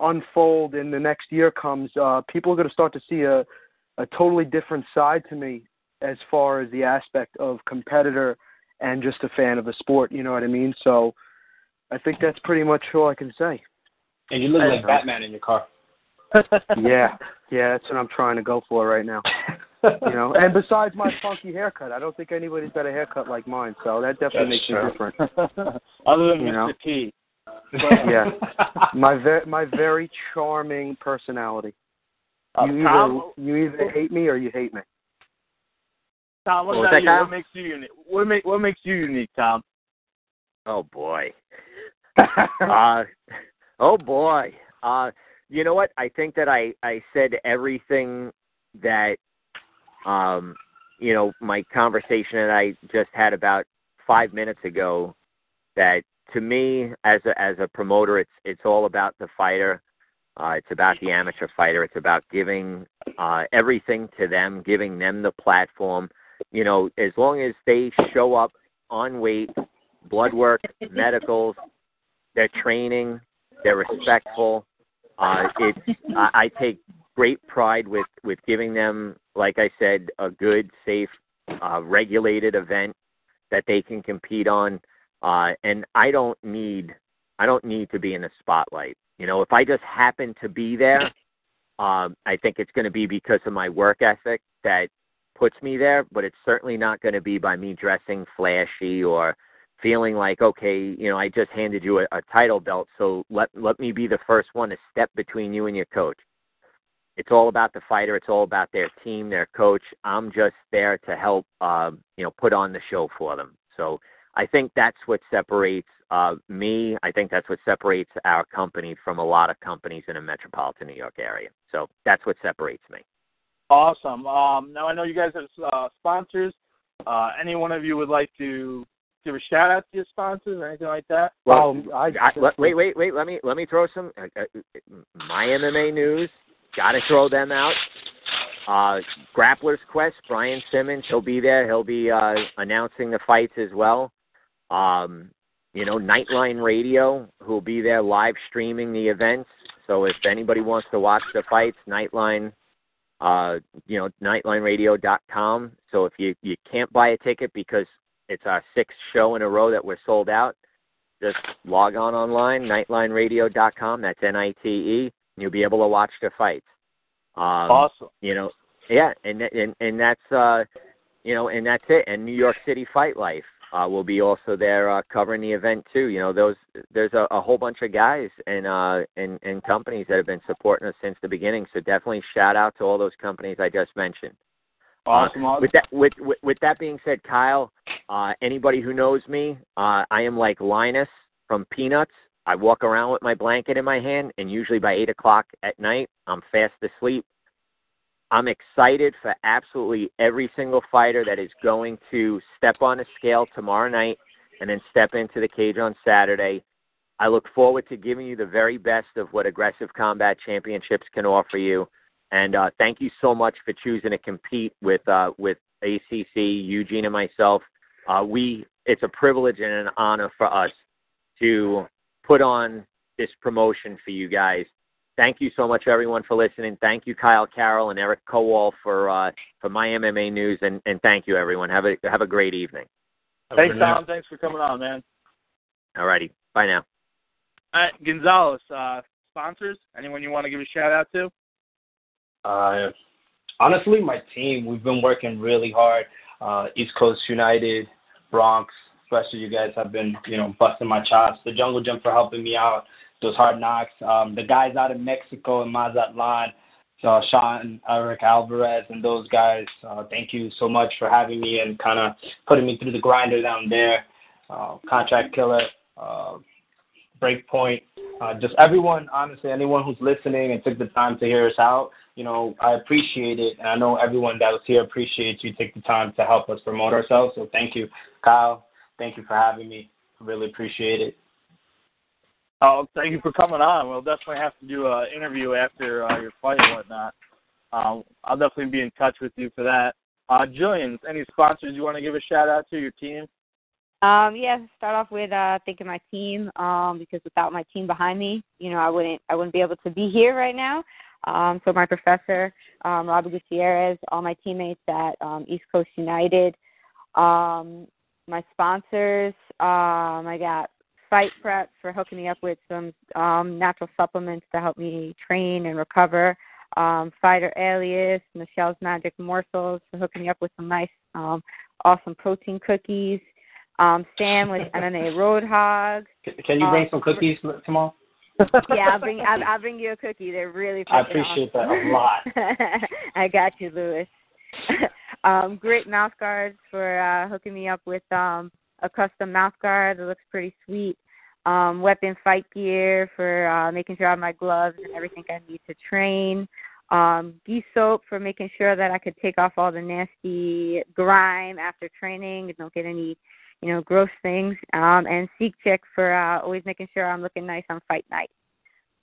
unfold and the next year comes, uh, people are going to start to see a a totally different side to me as far as the aspect of competitor and just a fan of the sport. You know what I mean? So I think that's pretty much all I can say. And you look like. Batman in your car. Yeah, yeah, that's what I'm trying to go for right now. You know, and besides my funky haircut, I don't think anybody's got a haircut like mine, so that definitely That's makes me different. Other than You Mr. know. T. Yeah. My ve- my very charming personality. Uh, You either Tom, you either hate me or you hate me. Tom, what What that, you? What makes you unique? What make what makes you unique, Tom? Oh boy. uh, oh boy. Uh, you know what? I think that I I said everything that um you know my conversation that I just had about five minutes ago. That to me, as a as a promoter, it's it's all about the fighter. Uh, it's about the amateur fighter. It's about giving uh, everything to them, giving them the platform. You know, as long as they show up on weight, blood work, medicals, their training, they're respectful. Uh, it's I, I take great pride with with giving them, like I said, a good, safe, uh, regulated event that they can compete on. Uh, and I don't need I don't need to be in the spotlight. You know, if I just happen to be there, um, I think it's going to be because of my work ethic that puts me there. But it's certainly not going to be by me dressing flashy or feeling like okay you know i just handed you a, a title belt so let let me be the first one to step between you and your coach. It's all about the fighter it's all about their team their coach. I'm just there to help uh, you know put on the show for them. So i think that's what separates uh, me. I think that's what separates our company from a lot of companies in the metropolitan new york area. So that's what separates me Awesome. Um, now I know you guys have uh, sponsors. Uh, any one of you would like to give a shout out to your sponsors or anything like that? Well, I, I, wait, wait, wait. Let me let me throw some uh, uh, my MMA news. Got to throw them out. Uh, Grappler's Quest. Brian Simmons. He'll be there. He'll be uh, announcing the fights as well. Um, you know, Niteline Radio. Who'll be there live streaming the events. So if anybody wants to watch the fights, Nightline, uh, you know, nitelineradio.com. So if you you can't buy a ticket because it's our sixth show in a row that we're sold out, just log on online, nitelineradio.com. That's N-I-T-E. And you'll be able to watch the fights. Um, awesome. You know, yeah, and and and that's uh, you know, and that's it. And New York City Fight Life uh, will be also there uh, covering the event too. You know, those there's a, a whole bunch of guys and uh and and companies that have been supporting us since the beginning. So definitely shout out to all those companies I just mentioned. Awesome. Uh, with that with, with with that being said, Kyle, uh, anybody who knows me, uh, I am like Linus from Peanuts. I walk around with my blanket in my hand, and usually by eight o'clock at night, I'm fast asleep. I'm excited for absolutely every single fighter that is going to step on a scale tomorrow night and then step into the cage on Saturday. I look forward to giving you the very best of what Aggressive Combat Championships can offer you. And uh, thank you so much for choosing to compete with uh, with ACC, Eugene, and myself. Uh, we it's a privilege and an honor for us to put on this promotion for you guys. Thank you so much, everyone, for listening. Thank you, Kyle Carroll and Eric Kowal for uh, for my MMA news, and, and thank you, everyone. Have a have a great evening. Thanks, Tom. Thanks for coming on, man. All righty. Bye now. All right, Gonzalez, uh, sponsors. Anyone you want to give a shout out to? Uh, honestly, my team. We've been working really hard. Uh, East Coast United, Bronx, especially you guys have been, you know, busting my chops. The Jungle Gym for helping me out. Those hard knocks. Um, the guys out in Mexico and Mazatlan, uh, Sean, Eric Alvarez, and those guys. Uh, thank you so much for having me and kind of putting me through the grinder down there. Uh, contract killer, uh, breakpoint, uh, just everyone. Honestly, anyone who's listening and took the time to hear us out. You know, I appreciate it, and I know everyone that was here appreciates you take the time to help us promote ourselves. So thank you, Kyle. Thank you for having me. Really appreciate it. Oh, thank you for coming on. We'll definitely have to do an interview after uh, your fight and whatnot. Um, I'll definitely be in touch with you for that. Uh, Jillian, any sponsors you want to give a shout out to your team? Um, yeah, start off with uh thanking my team, um, because without my team behind me, you know, I wouldn't I wouldn't be able to be here right now. Um, so my professor, um, Robert Gutierrez, all my teammates at um, East Coast United, um, my sponsors, um, I got Fight Prep for hooking me up with some um, natural supplements to help me train and recover. Um, Fighter Alias, Michelle's Magic Morsels for hooking me up with some nice, um, awesome protein cookies. Um, Sam with MMA Roadhog. Can you bring Um, some cookies tomorrow? yeah, I'll bring I'll, I'll bring you a cookie. They're really. I appreciate that a lot. I got you, Lewis. um, great mouth guards for uh, hooking me up with um, a custom mouth guard that looks pretty sweet. Um, weapon fight gear for uh, making sure I have my gloves and everything I need to train. Um, Bee soap for making sure that I could take off all the nasty grime after training and don't get any, you know, gross things. Um, and Seek Chick for uh, always making sure I'm looking nice on fight night.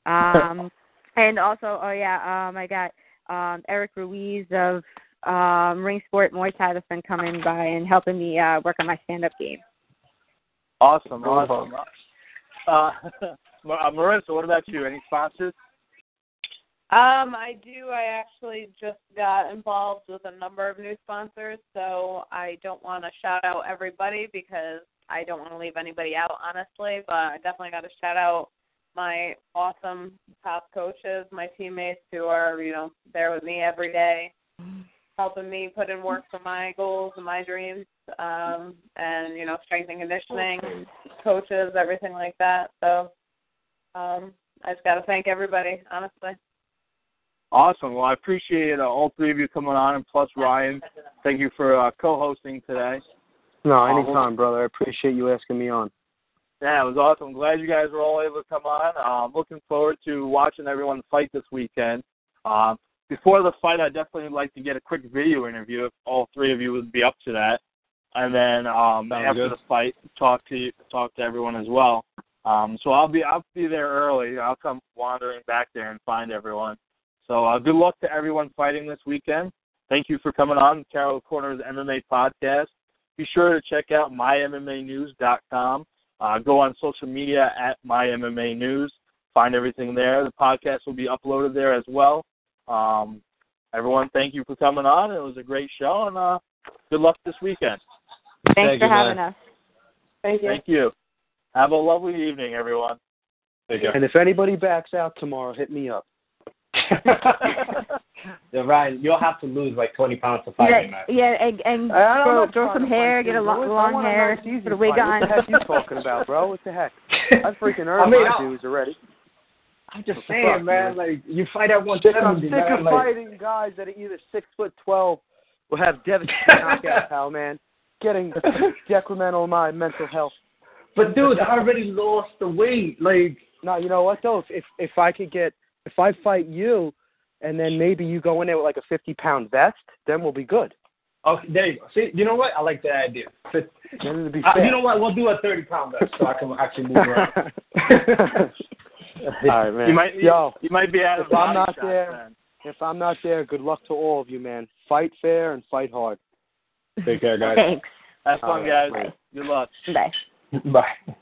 Um, and also, oh yeah, um, I got um, Eric Ruiz of um, Ring Sport Muay Thai that's been coming by and helping me uh, work on my stand-up game. Awesome, awesome. Uh, uh, Marissa, what about you? Any sponsors? Um, I do. I actually just got involved with a number of new sponsors, so I don't want to shout out everybody because I don't want to leave anybody out, honestly. But I definitely got to shout out my awesome top coaches, my teammates who are, you know, there with me every day, helping me put in work for my goals and my dreams, um, and you know, strength and conditioning coaches, everything like that. So, um, I just got to thank everybody, honestly. Awesome. Well, I appreciate uh, all three of you coming on, and plus Ryan. Thank you for uh, co-hosting today. No, Uh, anytime, brother. I appreciate you asking me on. Yeah, it was awesome. I'm Glad you guys were all able to come on. Um, looking forward to watching everyone fight this weekend. Um, before the fight, I definitely would like to get a quick video interview if all three of you would be up to that, and then um, after good. the fight, talk to you, talk to everyone as well. Um, so I'll be I'll be there early. I'll come wandering back there and find everyone. So uh, good luck to everyone fighting this weekend. Thank you for coming on Carroll Corner's MMA podcast. Be sure to check out mymmanews.com. Uh, go on social media at mymma news. find everything there. The podcast will be uploaded there as well. Um, everyone, thank you for coming on. It was a great show, and uh, good luck this weekend. Thanks Thank for you, having man. us. Thank you. Thank you. Have a lovely evening, everyone. Take care. And if anybody backs out tomorrow, hit me up. yeah, Ryan, you'll have to lose like 20 pounds to fight yeah, me, man. yeah, and, and I- grow, not grow some hair, get a you, lo- Louis. I long hair, nice, easy put a wig fight. on. What the heck you talking about, bro? What the heck? I freaking earned I mean, my dues already. I'm just saying, fuck, man. man? Like you fight at Sick, I'm sick man. of like, fighting guys that are either six foot twelve or have devastating knockouts, pal, man. Getting detrimental to my mental health. but dude, I already lost the weight. Like, No, you know what though? If if, I could get if I fight you, and then maybe you go in there with like a fifty pound vest, then we'll be good. okay, there you go. See, you know what? I like that idea. Then be Uh, you know what? We'll do a 30 pound vest so I can actually move around. All right, man. You might, Yo, you might be out of if I'm not shots there- then. if I'm not there, good luck to all of you, man. Fight fair and fight hard. Take care, guys. Thanks. Have fun, All right, guys. bye. Good luck. Bye. Bye.